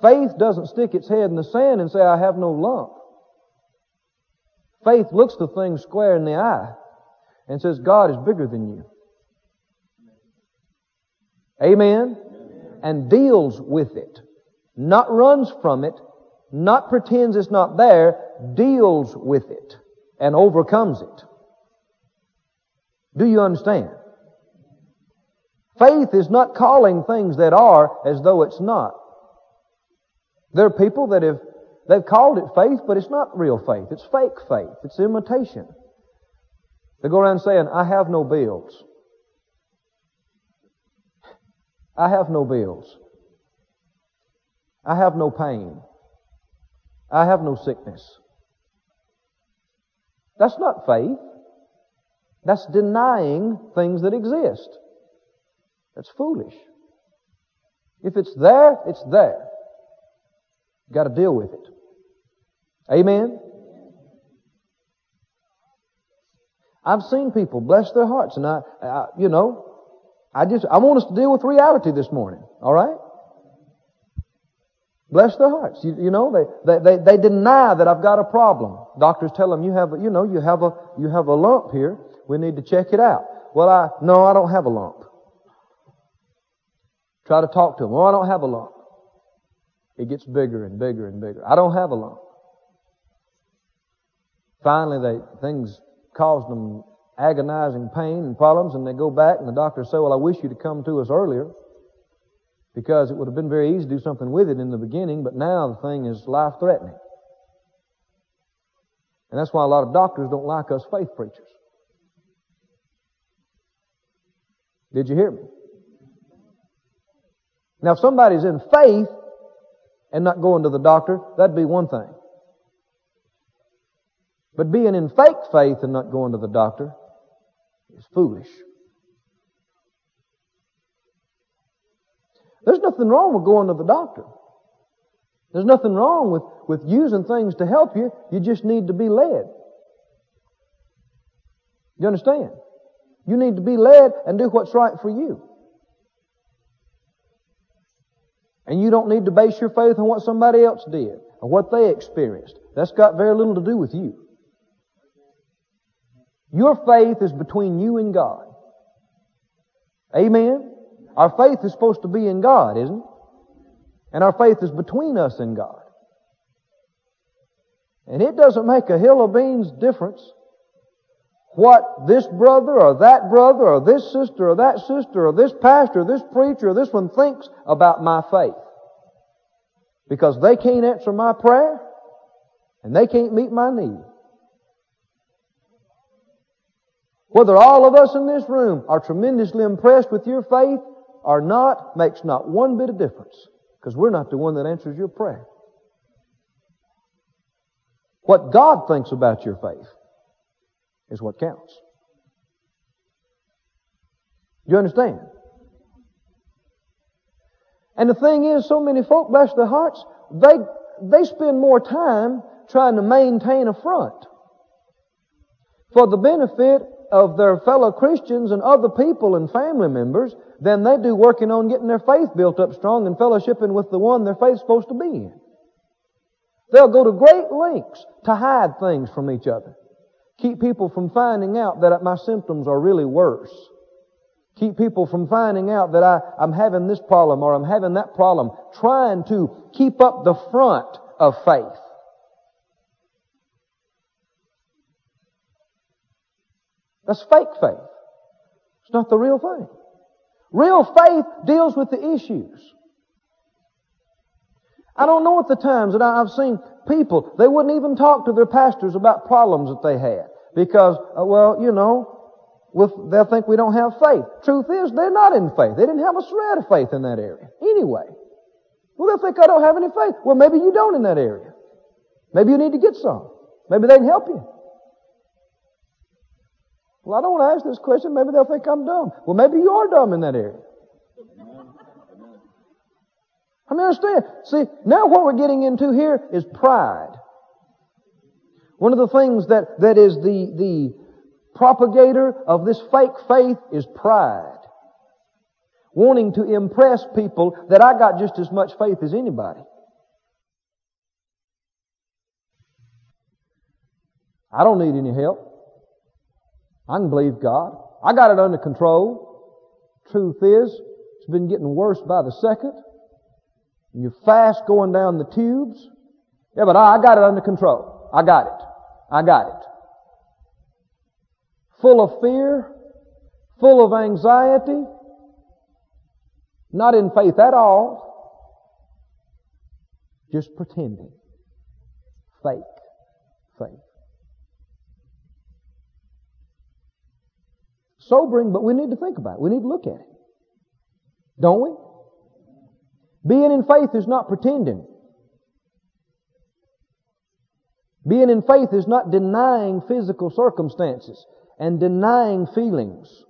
Faith doesn't stick its head in the sand and say, I have no lump. Faith looks the thing square in the eye and says, God is bigger than you. Amen? And deals with it. Not runs from it, not pretends it's not there, deals with it and overcomes it. Do you understand? Faith is not calling things that are as though it's not. There are people that have, they've called it faith, but it's not real faith. It's fake faith. It's imitation. They go around saying, I have no bills. I have no bills. I have no pain. I have no sickness. That's not faith. That's denying things that exist. That's foolish. If it's there, it's there. You've got to deal with it. Amen? I've seen people bless their hearts, and I, I, you know, I just, I want us to deal with reality this morning. All right? Bless their hearts. You, you know, they, they, they, they, deny that I've got a problem. Doctors tell them you have, a, you know, you have a, you have a lump here. We need to check it out. Well, I, no, I don't have a lump. Try to talk to them. Oh, I don't have a lump. It gets bigger and bigger and bigger. I don't have a lump. Finally, they, things caused them agonizing pain and problems, and they go back, and the doctors say, Well, I wish you'd have come to us earlier because it would have been very easy to do something with it in the beginning, but now the thing is life threatening. And that's why a lot of doctors don't like us faith preachers. Did you hear me? Now, if somebody's in faith and not going to the doctor, that'd be one thing. But being in fake faith and not going to the doctor is foolish. There's nothing wrong with going to the doctor. There's nothing wrong with, with using things to help you. You just need to be led. You understand? You need to be led and do what's right for you. And you don't need to base your faith on what somebody else did or what they experienced. That's got very little to do with you. Your faith is between you and God. Amen? Our faith is supposed to be in God, isn't it? And our faith is between us and God. And it doesn't make a hill of beans difference what this brother or that brother or this sister or that sister or this pastor or this preacher or this one thinks about my faith. Because they can't answer my prayer and they can't meet my need. Whether all of us in this room are tremendously impressed with your faith or not makes not one bit of difference because we're not the one that answers your prayer. What God thinks about your faith is what counts. You understand? And the thing is, so many folk, bless their hearts, they, they spend more time trying to maintain a front for the benefit of their fellow Christians and other people and family members than they do working on getting their faith built up strong and fellowshipping with the one their faith's supposed to be in. They'll go to great lengths to hide things from each other. Keep people from finding out that my symptoms are really worse. Keep people from finding out that I, I'm having this problem or I'm having that problem. Trying to keep up the front of faith. That's fake faith. It's not the real thing. Real faith deals with the issues. I don't know at the times that I've seen people, they wouldn't even talk to their pastors about problems that they had. Because, uh, well, you know, with, they'll think we don't have faith. Truth is, they're not in faith. They didn't have a shred of faith in that area. Anyway. Well, they'll think I don't have any faith. Well, maybe you don't in that area. Maybe you need to get some. Maybe they can help you. Well, I don't want to ask this question. Maybe they'll think I'm dumb. Well, maybe you are dumb in that area. I mean, understand. See, now what we're getting into here is pride. One of the things that, that is the, the propagator of this fake faith is pride. Wanting to impress people that I got just as much faith as anybody. I don't need any help. I can believe God. I got it under control. Truth is, it's been getting worse by the second. You're fast going down the tubes. Yeah, but I, I got it under control. I got it. I got it. Full of fear, full of anxiety, not in faith at all, just pretending. Fake faith. Sobering, but we need to think about it. We need to look at it. Don't we? Being in faith is not pretending. Being in faith is not denying physical circumstances and denying feelings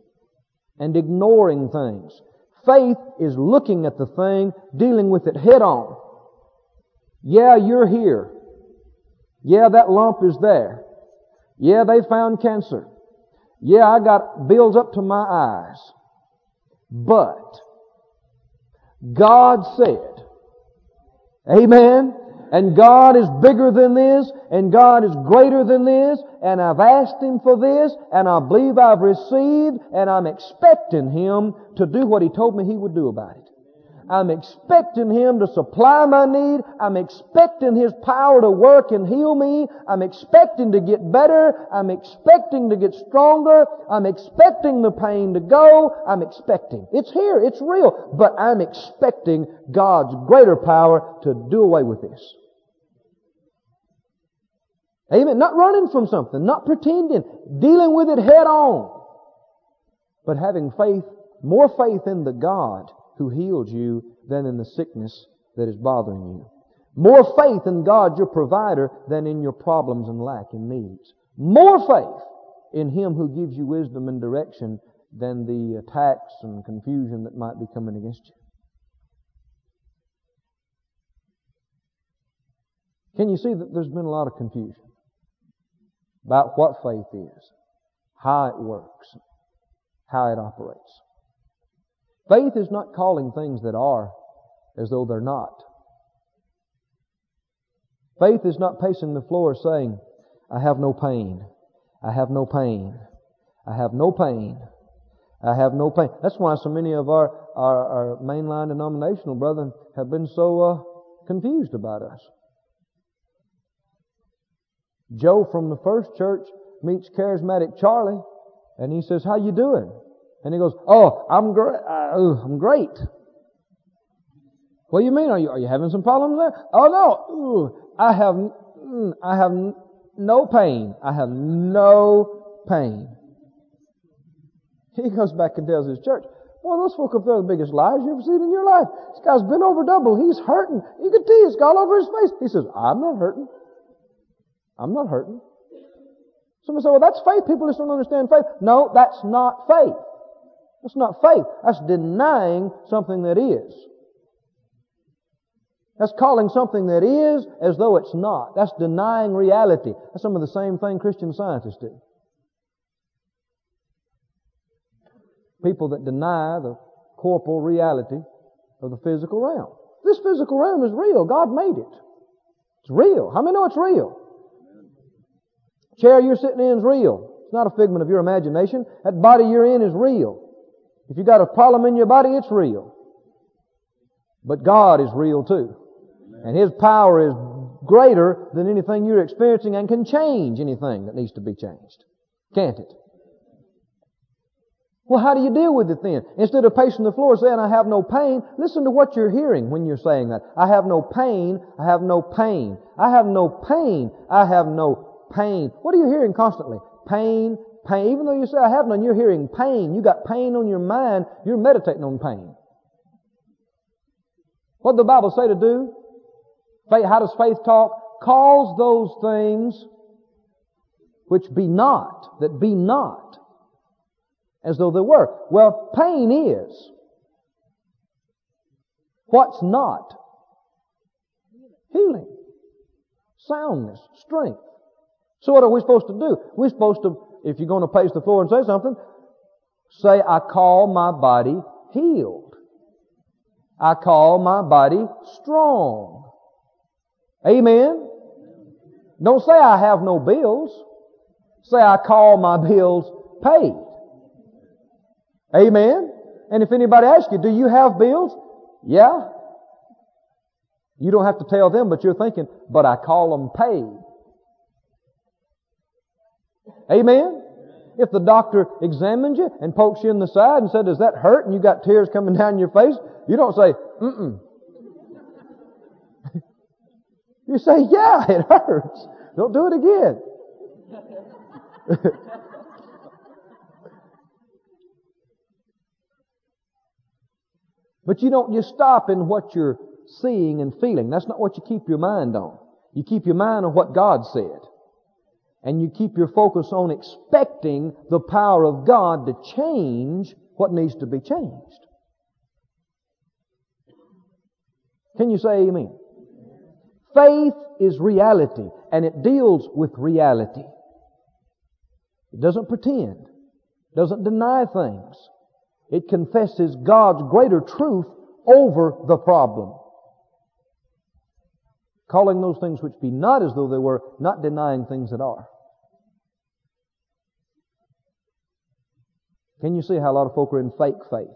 and ignoring things. Faith is looking at the thing, dealing with it head on. Yeah, you're here. Yeah, that lump is there. Yeah, they found cancer. Yeah, I got bills up to my eyes. But God said, Amen. And God is bigger than this, and God is greater than this, and I've asked Him for this, and I believe I've received, and I'm expecting Him to do what He told me He would do about it. I'm expecting Him to supply my need. I'm expecting His power to work and heal me. I'm expecting to get better. I'm expecting to get stronger. I'm expecting the pain to go. I'm expecting. It's here. It's real. But I'm expecting God's greater power to do away with this. Amen. Not running from something, not pretending, dealing with it head on. But having faith, more faith in the God who healed you than in the sickness that is bothering you. More faith in God, your provider, than in your problems and lack and needs. More faith in Him who gives you wisdom and direction than the attacks and confusion that might be coming against you. Can you see that there's been a lot of confusion about what faith is, how it works, how it operates? Faith is not calling things that are as though they're not. Faith is not pacing the floor saying, I have no pain. I have no pain. I have no pain. I have no pain. That's why so many of our, our, our mainline denominational brethren have been so uh, confused about us. Joe from the first church meets charismatic Charlie and he says, how you doing? And he goes, "Oh, I'm great. Uh, I'm great." What do you mean? Are you are you having some problems there? Oh no, Ooh, I have mm, I have no pain. I have no pain. He goes back and tells his church, Boy, those folk up there are the biggest liars you ever seen in your life. This guy's been over double. He's hurting. You can see it's all over his face. He says, I'm not hurting. I'm not hurting. Someone say, well, that's faith. People just don't understand faith. No, that's not faith. That's not faith. That's denying something that is. That's calling something that is as though it's not. That's denying reality. That's some of the same thing Christian scientists do. People that deny the corporal reality of the physical realm. This physical realm is real. God made it. It's real. How many know it's real? Chair you're sitting in is real. It's not a figment of your imagination. That body you're in is real. If you got a problem in your body, it's real. But God is real too. And His power is greater than anything you're experiencing and can change anything that needs to be changed. Can't it? Well, how do you deal with it then? Instead of pacing the floor saying, I have no pain, listen to what you're hearing when you're saying that. I have no pain, I have no pain. I have no pain, I have no pain. What are you hearing constantly? Pain, pain. Even though you say, I have none, you're hearing pain. You got pain on your mind. You're meditating on pain. What did the Bible say to do? Faith, how does faith talk? Calls those things which be not, that be not, as though they were. Well, pain is. What's not? Healing. Soundness. Strength. So what are we supposed to do? We're supposed to if you're going to pace the floor and say something, say, I call my body healed. I call my body strong. Amen. Don't say I have no bills. Say I call my bills paid. Amen. And if anybody asks you, do you have bills? Yeah. You don't have to tell them, but you're thinking, but I call them paid. Amen? If the doctor examines you and pokes you in the side and said, does that hurt? And you got tears coming down your face, you don't say, mm-mm. you say, yeah, it hurts. Don't do it again. but you don't just stop in what you're seeing and feeling. That's not what you keep your mind on. You keep your mind on what God said. And you keep your focus on expecting the power of God to change what needs to be changed. Can you say amen? Faith is reality, and it deals with reality. It doesn't pretend, doesn't deny things. It confesses God's greater truth over the problem. Calling those things which be not as though they were, not denying things that are. Can you see how a lot of folk are in fake faith?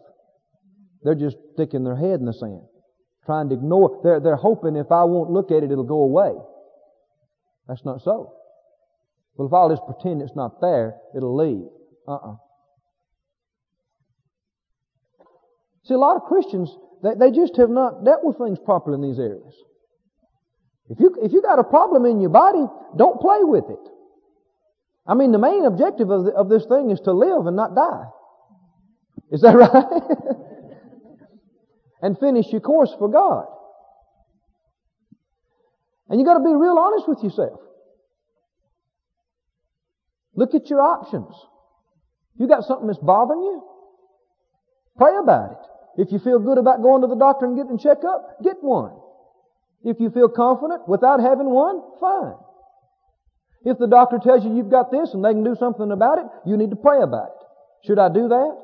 They're just sticking their head in the sand, trying to ignore. They're, they're hoping if I won't look at it, it'll go away. That's not so. Well, if I'll just pretend it's not there, it'll leave. Uh-uh. See, a lot of Christians, they, they just have not dealt with things properly in these areas. If you, if you got a problem in your body, don't play with it. I mean, the main objective of, the, of this thing is to live and not die. Is that right? and finish your course for God. And you got to be real honest with yourself. Look at your options. You got something that's bothering you? Pray about it. If you feel good about going to the doctor and getting a checkup, get one. If you feel confident without having one, fine. If the doctor tells you you've got this and they can do something about it, you need to pray about it. Should I do that?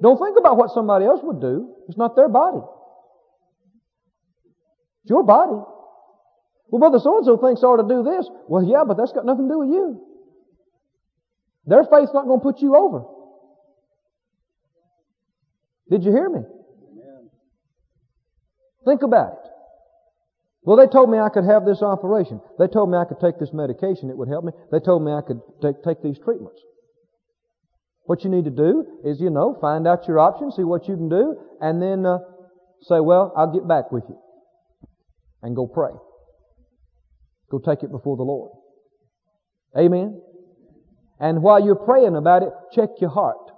Don't think about what somebody else would do. It's not their body. It's your body. Well, brother so-and-so thinks I ought to do this. Well, yeah, but that's got nothing to do with you. Their faith's not going to put you over. Did you hear me? Think about it. Well, they told me I could have this operation. They told me I could take this medication. It would help me. They told me I could take, take these treatments. What you need to do is, you know, find out your options, see what you can do, and then uh, say, well, I'll get back with you. And go pray. Go take it before the Lord. Amen? And while you're praying about it, check your heart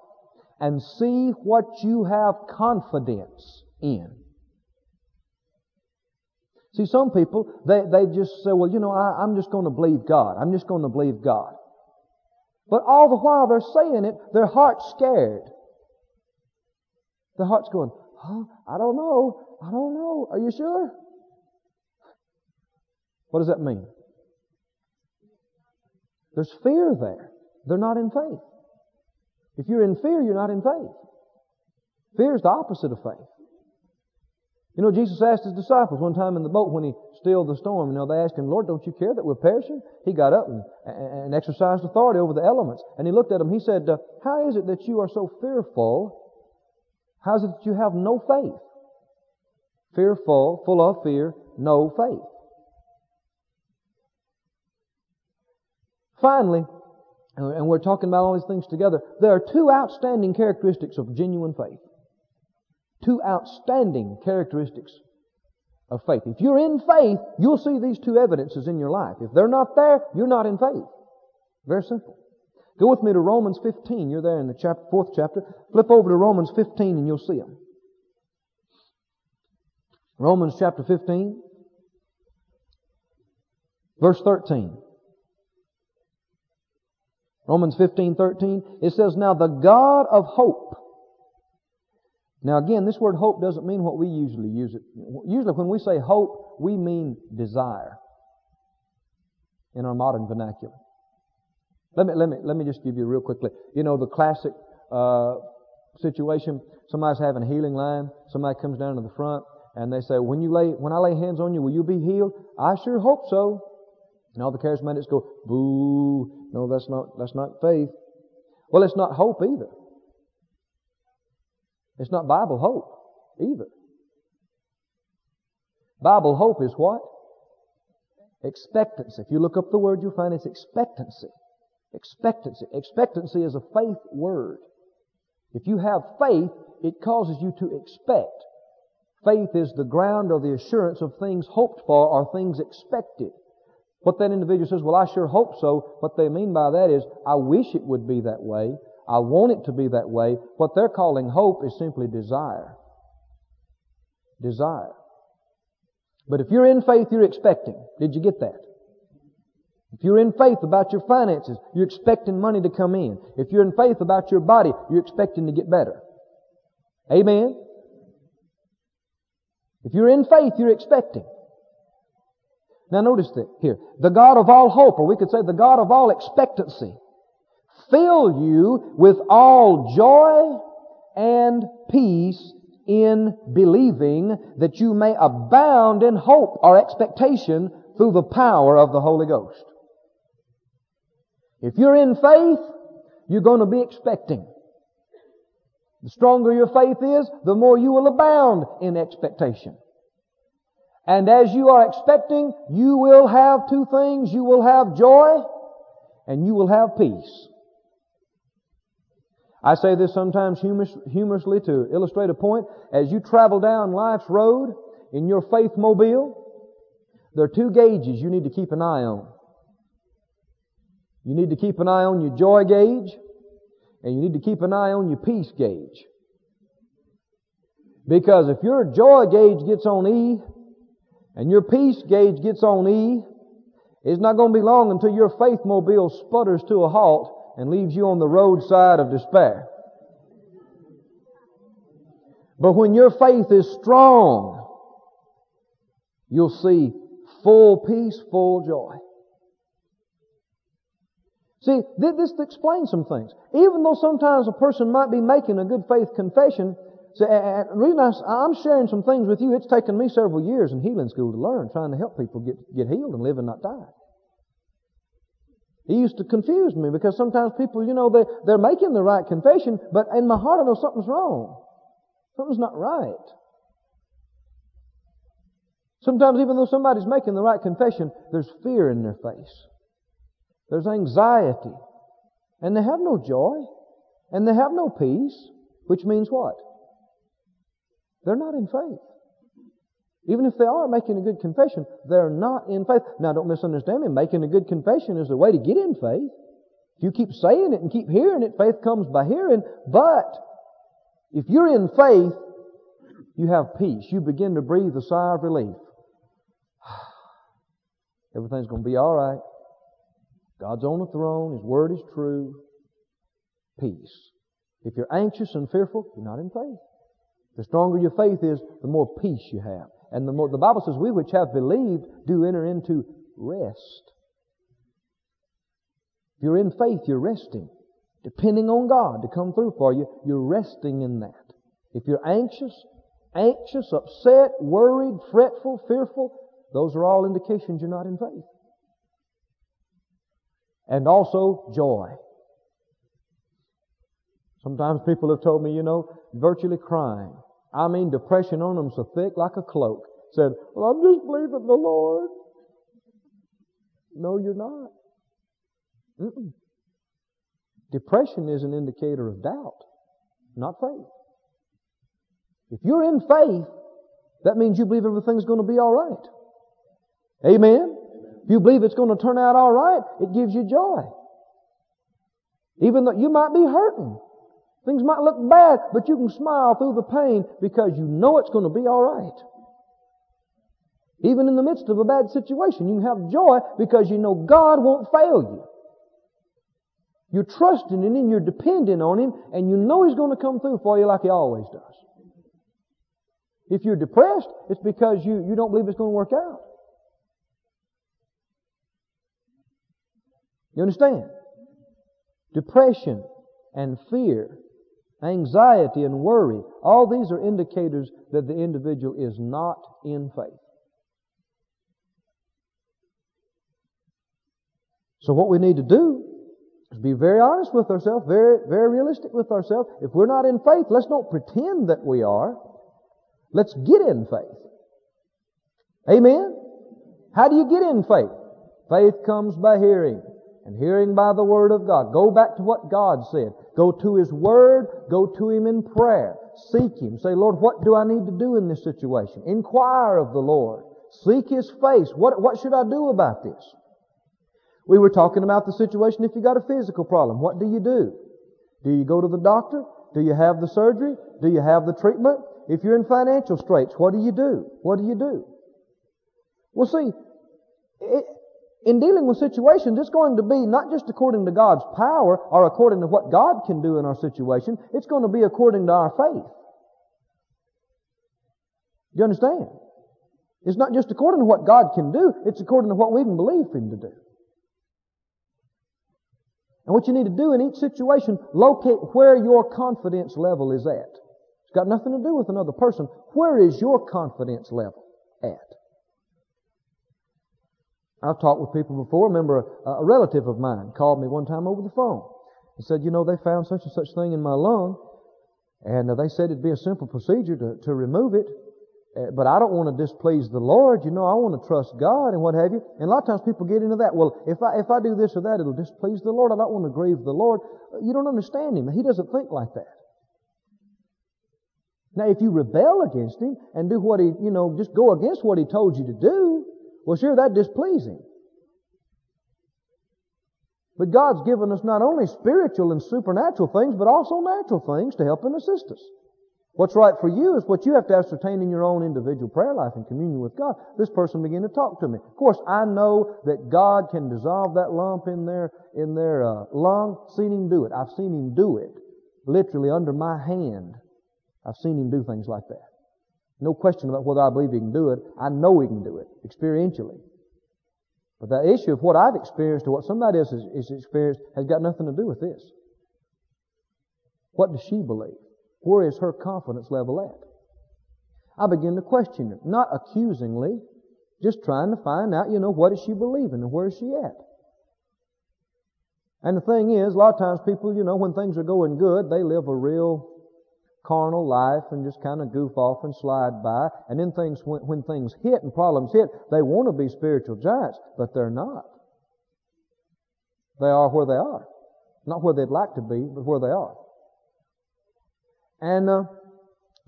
and see what you have confidence in. See, some people, they, they just say, well, you know, I, I'm just going to believe God. I'm just going to believe God. But all the while they're saying it, their heart's scared. Their heart's going, huh? I don't know. I don't know. Are you sure? What does that mean? There's fear there. They're not in faith. If you're in fear, you're not in faith. Fear is the opposite of faith. You know, Jesus asked his disciples one time in the boat when he stilled the storm. You know, they asked him, Lord, don't you care that we're perishing? He got up and, and exercised authority over the elements. And he looked at them. He said, uh, How is it that you are so fearful? How is it that you have no faith? Fearful, full of fear, no faith. Finally, and we're talking about all these things together, there are two outstanding characteristics of genuine faith two outstanding characteristics of faith. If you're in faith, you'll see these two evidences in your life. If they're not there, you're not in faith. Very simple. Go with me to Romans 15. You're there in the chapter, fourth chapter. Flip over to Romans 15 and you'll see them. Romans chapter 15, verse 13. Romans 15, 13. It says, Now the God of hope now again, this word hope doesn't mean what we usually use it. Usually when we say hope, we mean desire in our modern vernacular. Let me, let me, let me just give you real quickly. You know, the classic, uh, situation, somebody's having a healing line, somebody comes down to the front, and they say, when you lay, when I lay hands on you, will you be healed? I sure hope so. And all the charismatics go, boo, no, that's not, that's not faith. Well, it's not hope either. It's not Bible hope either. Bible hope is what? Expectancy. If you look up the word, you'll find it's expectancy. Expectancy. Expectancy is a faith word. If you have faith, it causes you to expect. Faith is the ground or the assurance of things hoped for or things expected. What that individual says, well, I sure hope so. What they mean by that is, I wish it would be that way. I want it to be that way. What they're calling hope is simply desire. Desire. But if you're in faith, you're expecting. Did you get that? If you're in faith about your finances, you're expecting money to come in. If you're in faith about your body, you're expecting to get better. Amen? If you're in faith, you're expecting. Now notice that here. The God of all hope, or we could say the God of all expectancy, fill you with all joy and peace in believing that you may abound in hope or expectation through the power of the Holy Ghost. If you're in faith, you're going to be expecting. The stronger your faith is, the more you will abound in expectation. And as you are expecting, you will have two things. You will have joy and you will have peace. I say this sometimes humorously to illustrate a point. As you travel down life's road in your faith mobile, there are two gauges you need to keep an eye on. You need to keep an eye on your joy gauge and you need to keep an eye on your peace gauge. Because if your joy gauge gets on E and your peace gauge gets on E, it's not going to be long until your faith mobile sputters to a halt and leaves you on the roadside of despair. But when your faith is strong, you'll see full peace, full joy. See, this explains some things. Even though sometimes a person might be making a good faith confession, the reason I, am sharing some things with you, it's taken me several years in healing school to learn, trying to help people get, get healed and live and not die. It used to confuse me because sometimes people, you know, they, they're making the right confession, but in my heart I know something's wrong. Something's not right. Sometimes even though somebody's making the right confession, there's fear in their face. There's anxiety. And they have no joy. And they have no peace. Which means what? They're not in faith. Even if they are making a good confession, they're not in faith. Now don't misunderstand me. Making a good confession is the way to get in faith. If you keep saying it and keep hearing it, faith comes by hearing. But if you're in faith, you have peace. You begin to breathe a sigh of relief. Everything's going to be all right. God's on the throne. His word is true. Peace. If you're anxious and fearful, you're not in faith. The stronger your faith is, the more peace you have. And the more, the Bible says, we which have believed do enter into rest. If you're in faith, you're resting. Depending on God to come through for you, you're resting in that. If you're anxious, anxious, upset, worried, fretful, fearful, those are all indications you're not in faith and also joy. Sometimes people have told me, you know, virtually crying. I mean, depression on them so thick like a cloak. Said, well, I'm just believing the Lord. No, you're not. Mm-mm. Depression is an indicator of doubt, not faith. If you're in faith, that means you believe everything's going to be alright. Amen? If you believe it's going to turn out all right, it gives you joy. Even though you might be hurting. Things might look bad, but you can smile through the pain because you know it's going to be all right. Even in the midst of a bad situation, you have joy because you know God won't fail you. You're trusting in Him, you're depending on Him, and you know He's going to come through for you like He always does. If you're depressed, it's because you, you don't believe it's going to work out. You understand? Depression and fear, anxiety and worry, all these are indicators that the individual is not in faith. So what we need to do is be very honest with ourselves, very, very realistic with ourselves. If we're not in faith, let's not pretend that we are. Let's get in faith. Amen? How do you get in faith? Faith comes by hearing and hearing by the Word of God. Go back to what God said. Go to His Word. Go to Him in prayer. Seek Him. Say, Lord, what do I need to do in this situation? Inquire of the Lord. Seek His face. What, what should I do about this? We were talking about the situation if you got a physical problem. What do you do? Do you go to the doctor? Do you have the surgery? Do you have the treatment? If you're in financial straits, what do you do? What do you do? Well, see, it, in dealing with situations, it's going to be not just according to God's power or according to what God can do in our situation, it's going to be according to our faith. You understand? It's not just according to what God can do, it's according to what we can believe Him to do. And what you need to do in each situation, locate where your confidence level is at. It's got nothing to do with another person. Where is your confidence level at? I've talked with people before. Remember, a, a relative of mine called me one time over the phone and said, you know, they found such and such thing in my lung, and uh, they said it'd be a simple procedure to, to remove it. Uh, but I don't want to displease the Lord. You know, I want to trust God and what have you. And a lot of times people get into that. Well, if I, if I do this or that, it'll displease the Lord. I don't want to grieve the Lord. You don't understand Him. He doesn't think like that. Now, if you rebel against Him and do what He, you know, just go against what He told you to do, well, sure, that displease Him. But God's given us not only spiritual and supernatural things, but also natural things to help and assist us. What's right for you is what you have to ascertain in your own individual prayer life and communion with God. This person began to talk to me. Of course, I know that God can dissolve that lump in their in their uh, lung. Seen Him do it. I've seen Him do it, literally under my hand. I've seen Him do things like that. No question about whether I believe He can do it. I know He can do it experientially. But the issue of what I've experienced or what somebody else has, experienced has got nothing to do with this. What does she believe? Where is her confidence level at? I begin to question her, not accusingly, just trying to find out, you know, what is she believing and where is she at? And the thing is, a lot of times people, you know, when things are going good, they live a real carnal life and just kind of goof off and slide by. And then things, when, when things hit and problems hit, they want to be spiritual giants, but they're not. They are where they are. Not where they'd like to be, but where they are. And uh,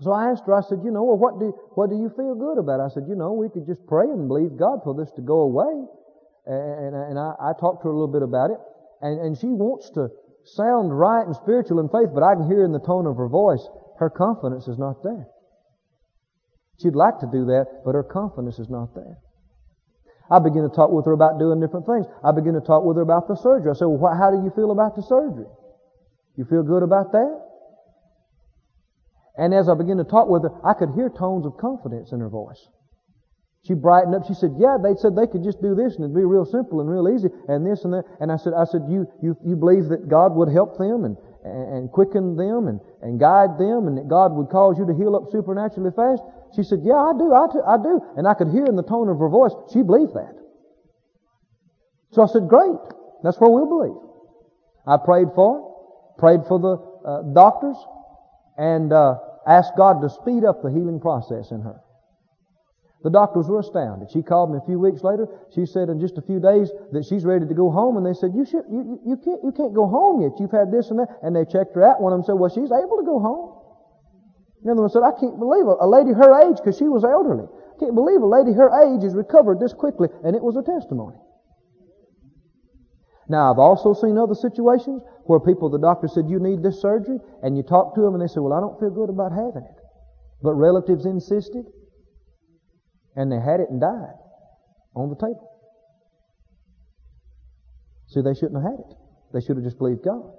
so I asked her, I said, you know, well, what do, what do you feel good about? I said, you know, we could just pray and believe God for this to go away. And, and I, I talked to her a little bit about it. And, and she wants to sound right and spiritual in faith, but I can hear in the tone of her voice, her confidence is not there. She'd like to do that, but her confidence is not there. I begin to talk with her about doing different things. I begin to talk with her about the surgery. I said, well, how do you feel about the surgery? You feel good about that? And as I began to talk with her, I could hear tones of confidence in her voice. She brightened up. She said, "Yeah, they said they could just do this and it'd be real simple and real easy and this and that." And I said, "I said you you you believe that God would help them and and quicken them and and guide them and that God would cause you to heal up supernaturally fast?" She said, "Yeah, I do. I, t- I do." And I could hear in the tone of her voice she believed that. So I said, "Great. That's what we'll believe." I prayed for her, prayed for the uh, doctors, and uh, asked God to speed up the healing process in her. The doctors were astounded. She called me a few weeks later. She said in just a few days that she's ready to go home, and they said, "You should, you, you can't, you can't go home yet. You've had this and that." And they checked her out. One of them said, "Well, she's able to go home." The other one said, "I can't believe a, a lady her age, because she was elderly. I can't believe a lady her age has recovered this quickly." And it was a testimony. Now, I've also seen other situations where people, the doctor said, you need this surgery, and you talk to them and they say, well, I don't feel good about having it. But relatives insisted, and they had it and died on the table. See, they shouldn't have had it. They should have just believed God.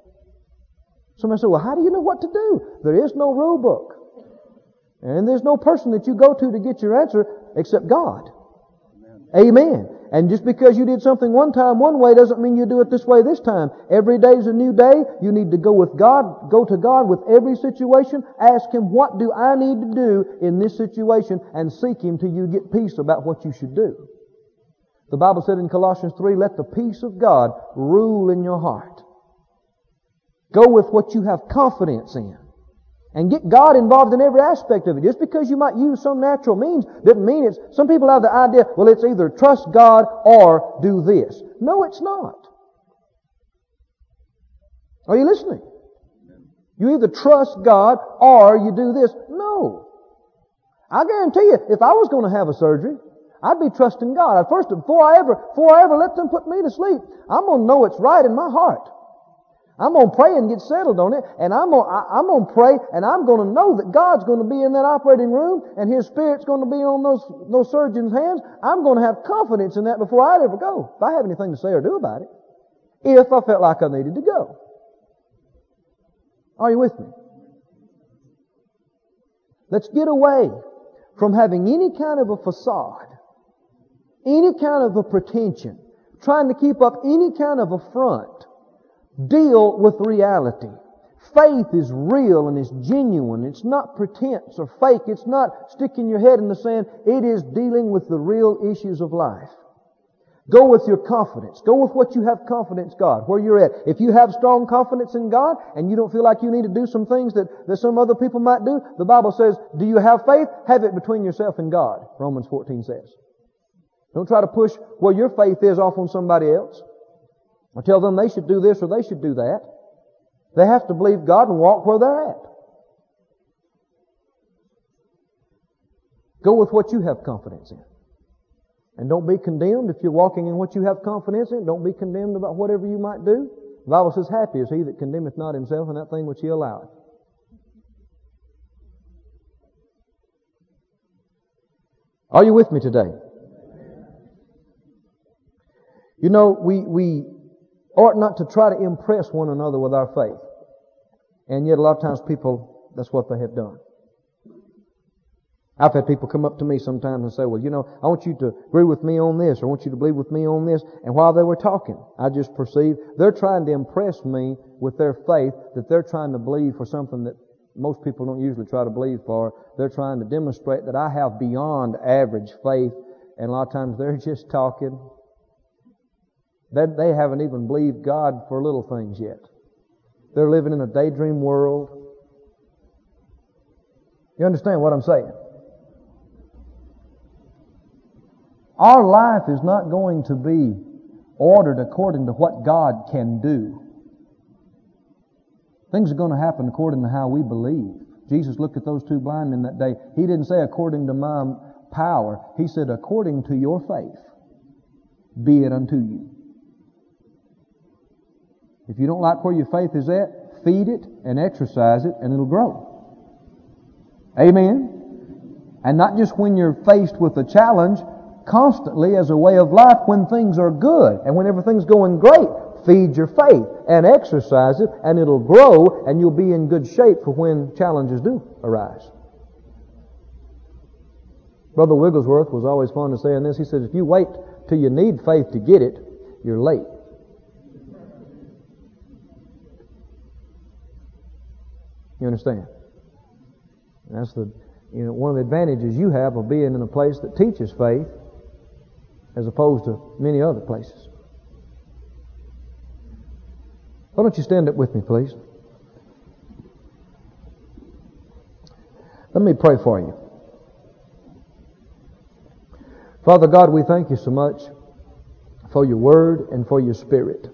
Somebody said, well, how do you know what to do? There is no rule book. And there's no person that you go to to get your answer except God. Amen. Amen. And just because you did something one time one way doesn't mean you do it this way this time. Every day is a new day. You need to go with God, go to God with every situation. Ask Him, what do I need to do in this situation? And seek Him till you get peace about what you should do. The Bible said in Colossians 3, let the peace of God rule in your heart. Go with what you have confidence in and get God involved in every aspect of it. Just because you might use some natural means doesn't mean it's, some people have the idea, well, it's either trust God or do this. No, it's not. Are you listening? You either trust God or you do this. No. I guarantee you, if I was going to have a surgery, I'd be trusting God. First, before I ever, before I ever let them put me to sleep, I'm going to know it's right in my heart. I'm going to pray and get settled on it, and I'm going, I'm to pray, and I'm going to know that God's going to be in that operating room, and His Spirit's going to be on those, those surgeons' hands. I'm going to have confidence in that before I'd ever go, if I have anything to say or do about it, if I felt like I needed to go. Are you with me? Let's get away from having any kind of a facade, any kind of a pretension, trying to keep up any kind of a front deal with reality. Faith is real and it's genuine. It's not pretense or fake. It's not sticking your head in the sand. It is dealing with the real issues of life. Go with your confidence. Go with what you have confidence God, where you're at. If you have strong confidence in God and you don't feel like you need to do some things that, that some other people might do, the Bible says, do you have faith? Have it between yourself and God. Romans 14 says. Don't try to push where your faith is off on somebody else. Or tell them they should do this or they should do that. They have to believe God and walk where they're at. Go with what you have confidence in. And don't be condemned if you're walking in what you have confidence in. Don't be condemned about whatever you might do. The Bible says, Happy is he that condemneth not himself in that thing which he alloweth. Are you with me today? You know, we, we ought not to try to impress one another with our faith. And yet a lot of times people, that's what they have done. I've had people come up to me sometimes and say, well, you know, I want you to agree with me on this, or I want you to believe with me on this. And while they were talking, I just perceived they're trying to impress me with their faith that they're trying to believe for something that most people don't usually try to believe for. They're trying to demonstrate that I have beyond average faith. And a lot of times they're just talking they, they haven't even believed God for little things yet. They're living in a daydream world. You understand what I'm saying? Our life is not going to be ordered according to what God can do. Things are going to happen according to how we believe. Jesus looked at those two blind men that day. He didn't say according to my power. He said according to your faith be it unto you. If you don't like where your faith is at, feed it and exercise it and it'll grow. Amen? And not just when you're faced with a challenge, constantly as a way of life when things are good and when everything's going great. Feed your faith and exercise it and it'll grow and you'll be in good shape for when challenges do arise. Brother Wigglesworth was always fond of saying this. He said, if you wait till you need faith to get it, you're late. You understand? That's the, you know, one of the advantages you have of being in a place that teaches faith as opposed to many other places. Why don't you stand up with me, please? Let me pray for you. Father God, we thank you so much for your word and for your spirit.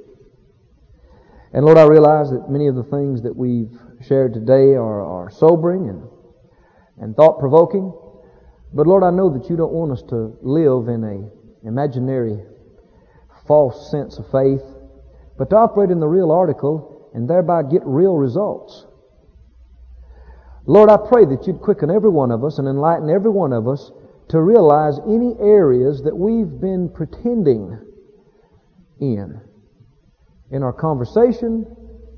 And Lord, I realize that many of the things that we've shared today are, are sobering and, and thought provoking. But Lord, I know that you don't want us to live in a imaginary false sense of faith, but to operate in the real article and thereby get real results. Lord, I pray that you'd quicken every one of us and enlighten every one of us to realize any areas that we've been pretending in. In our conversation,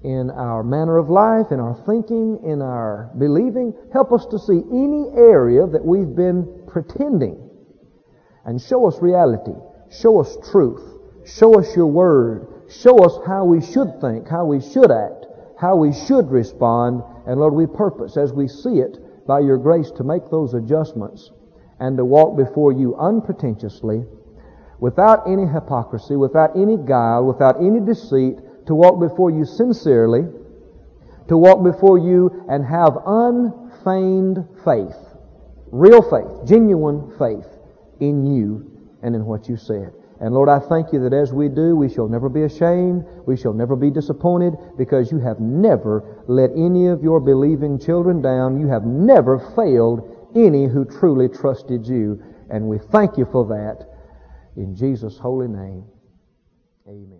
in our manner of life, in our thinking, in our believing. Help us to see any area that we've been pretending. And show us reality. Show us truth. Show us your word. Show us how we should think, how we should act, how we should respond. And Lord, we purpose as we see it by your grace to make those adjustments and to walk before you unpretentiously, without any hypocrisy, without any guile, without any deceit, to walk before you sincerely, to walk before you and have unfeigned faith, real faith, genuine faith in you and in what you said. And Lord, I thank you that as we do, we shall never be ashamed, we shall never be disappointed, because you have never let any of your believing children down. You have never failed any who truly trusted you. And we thank you for that. In Jesus' holy name, amen.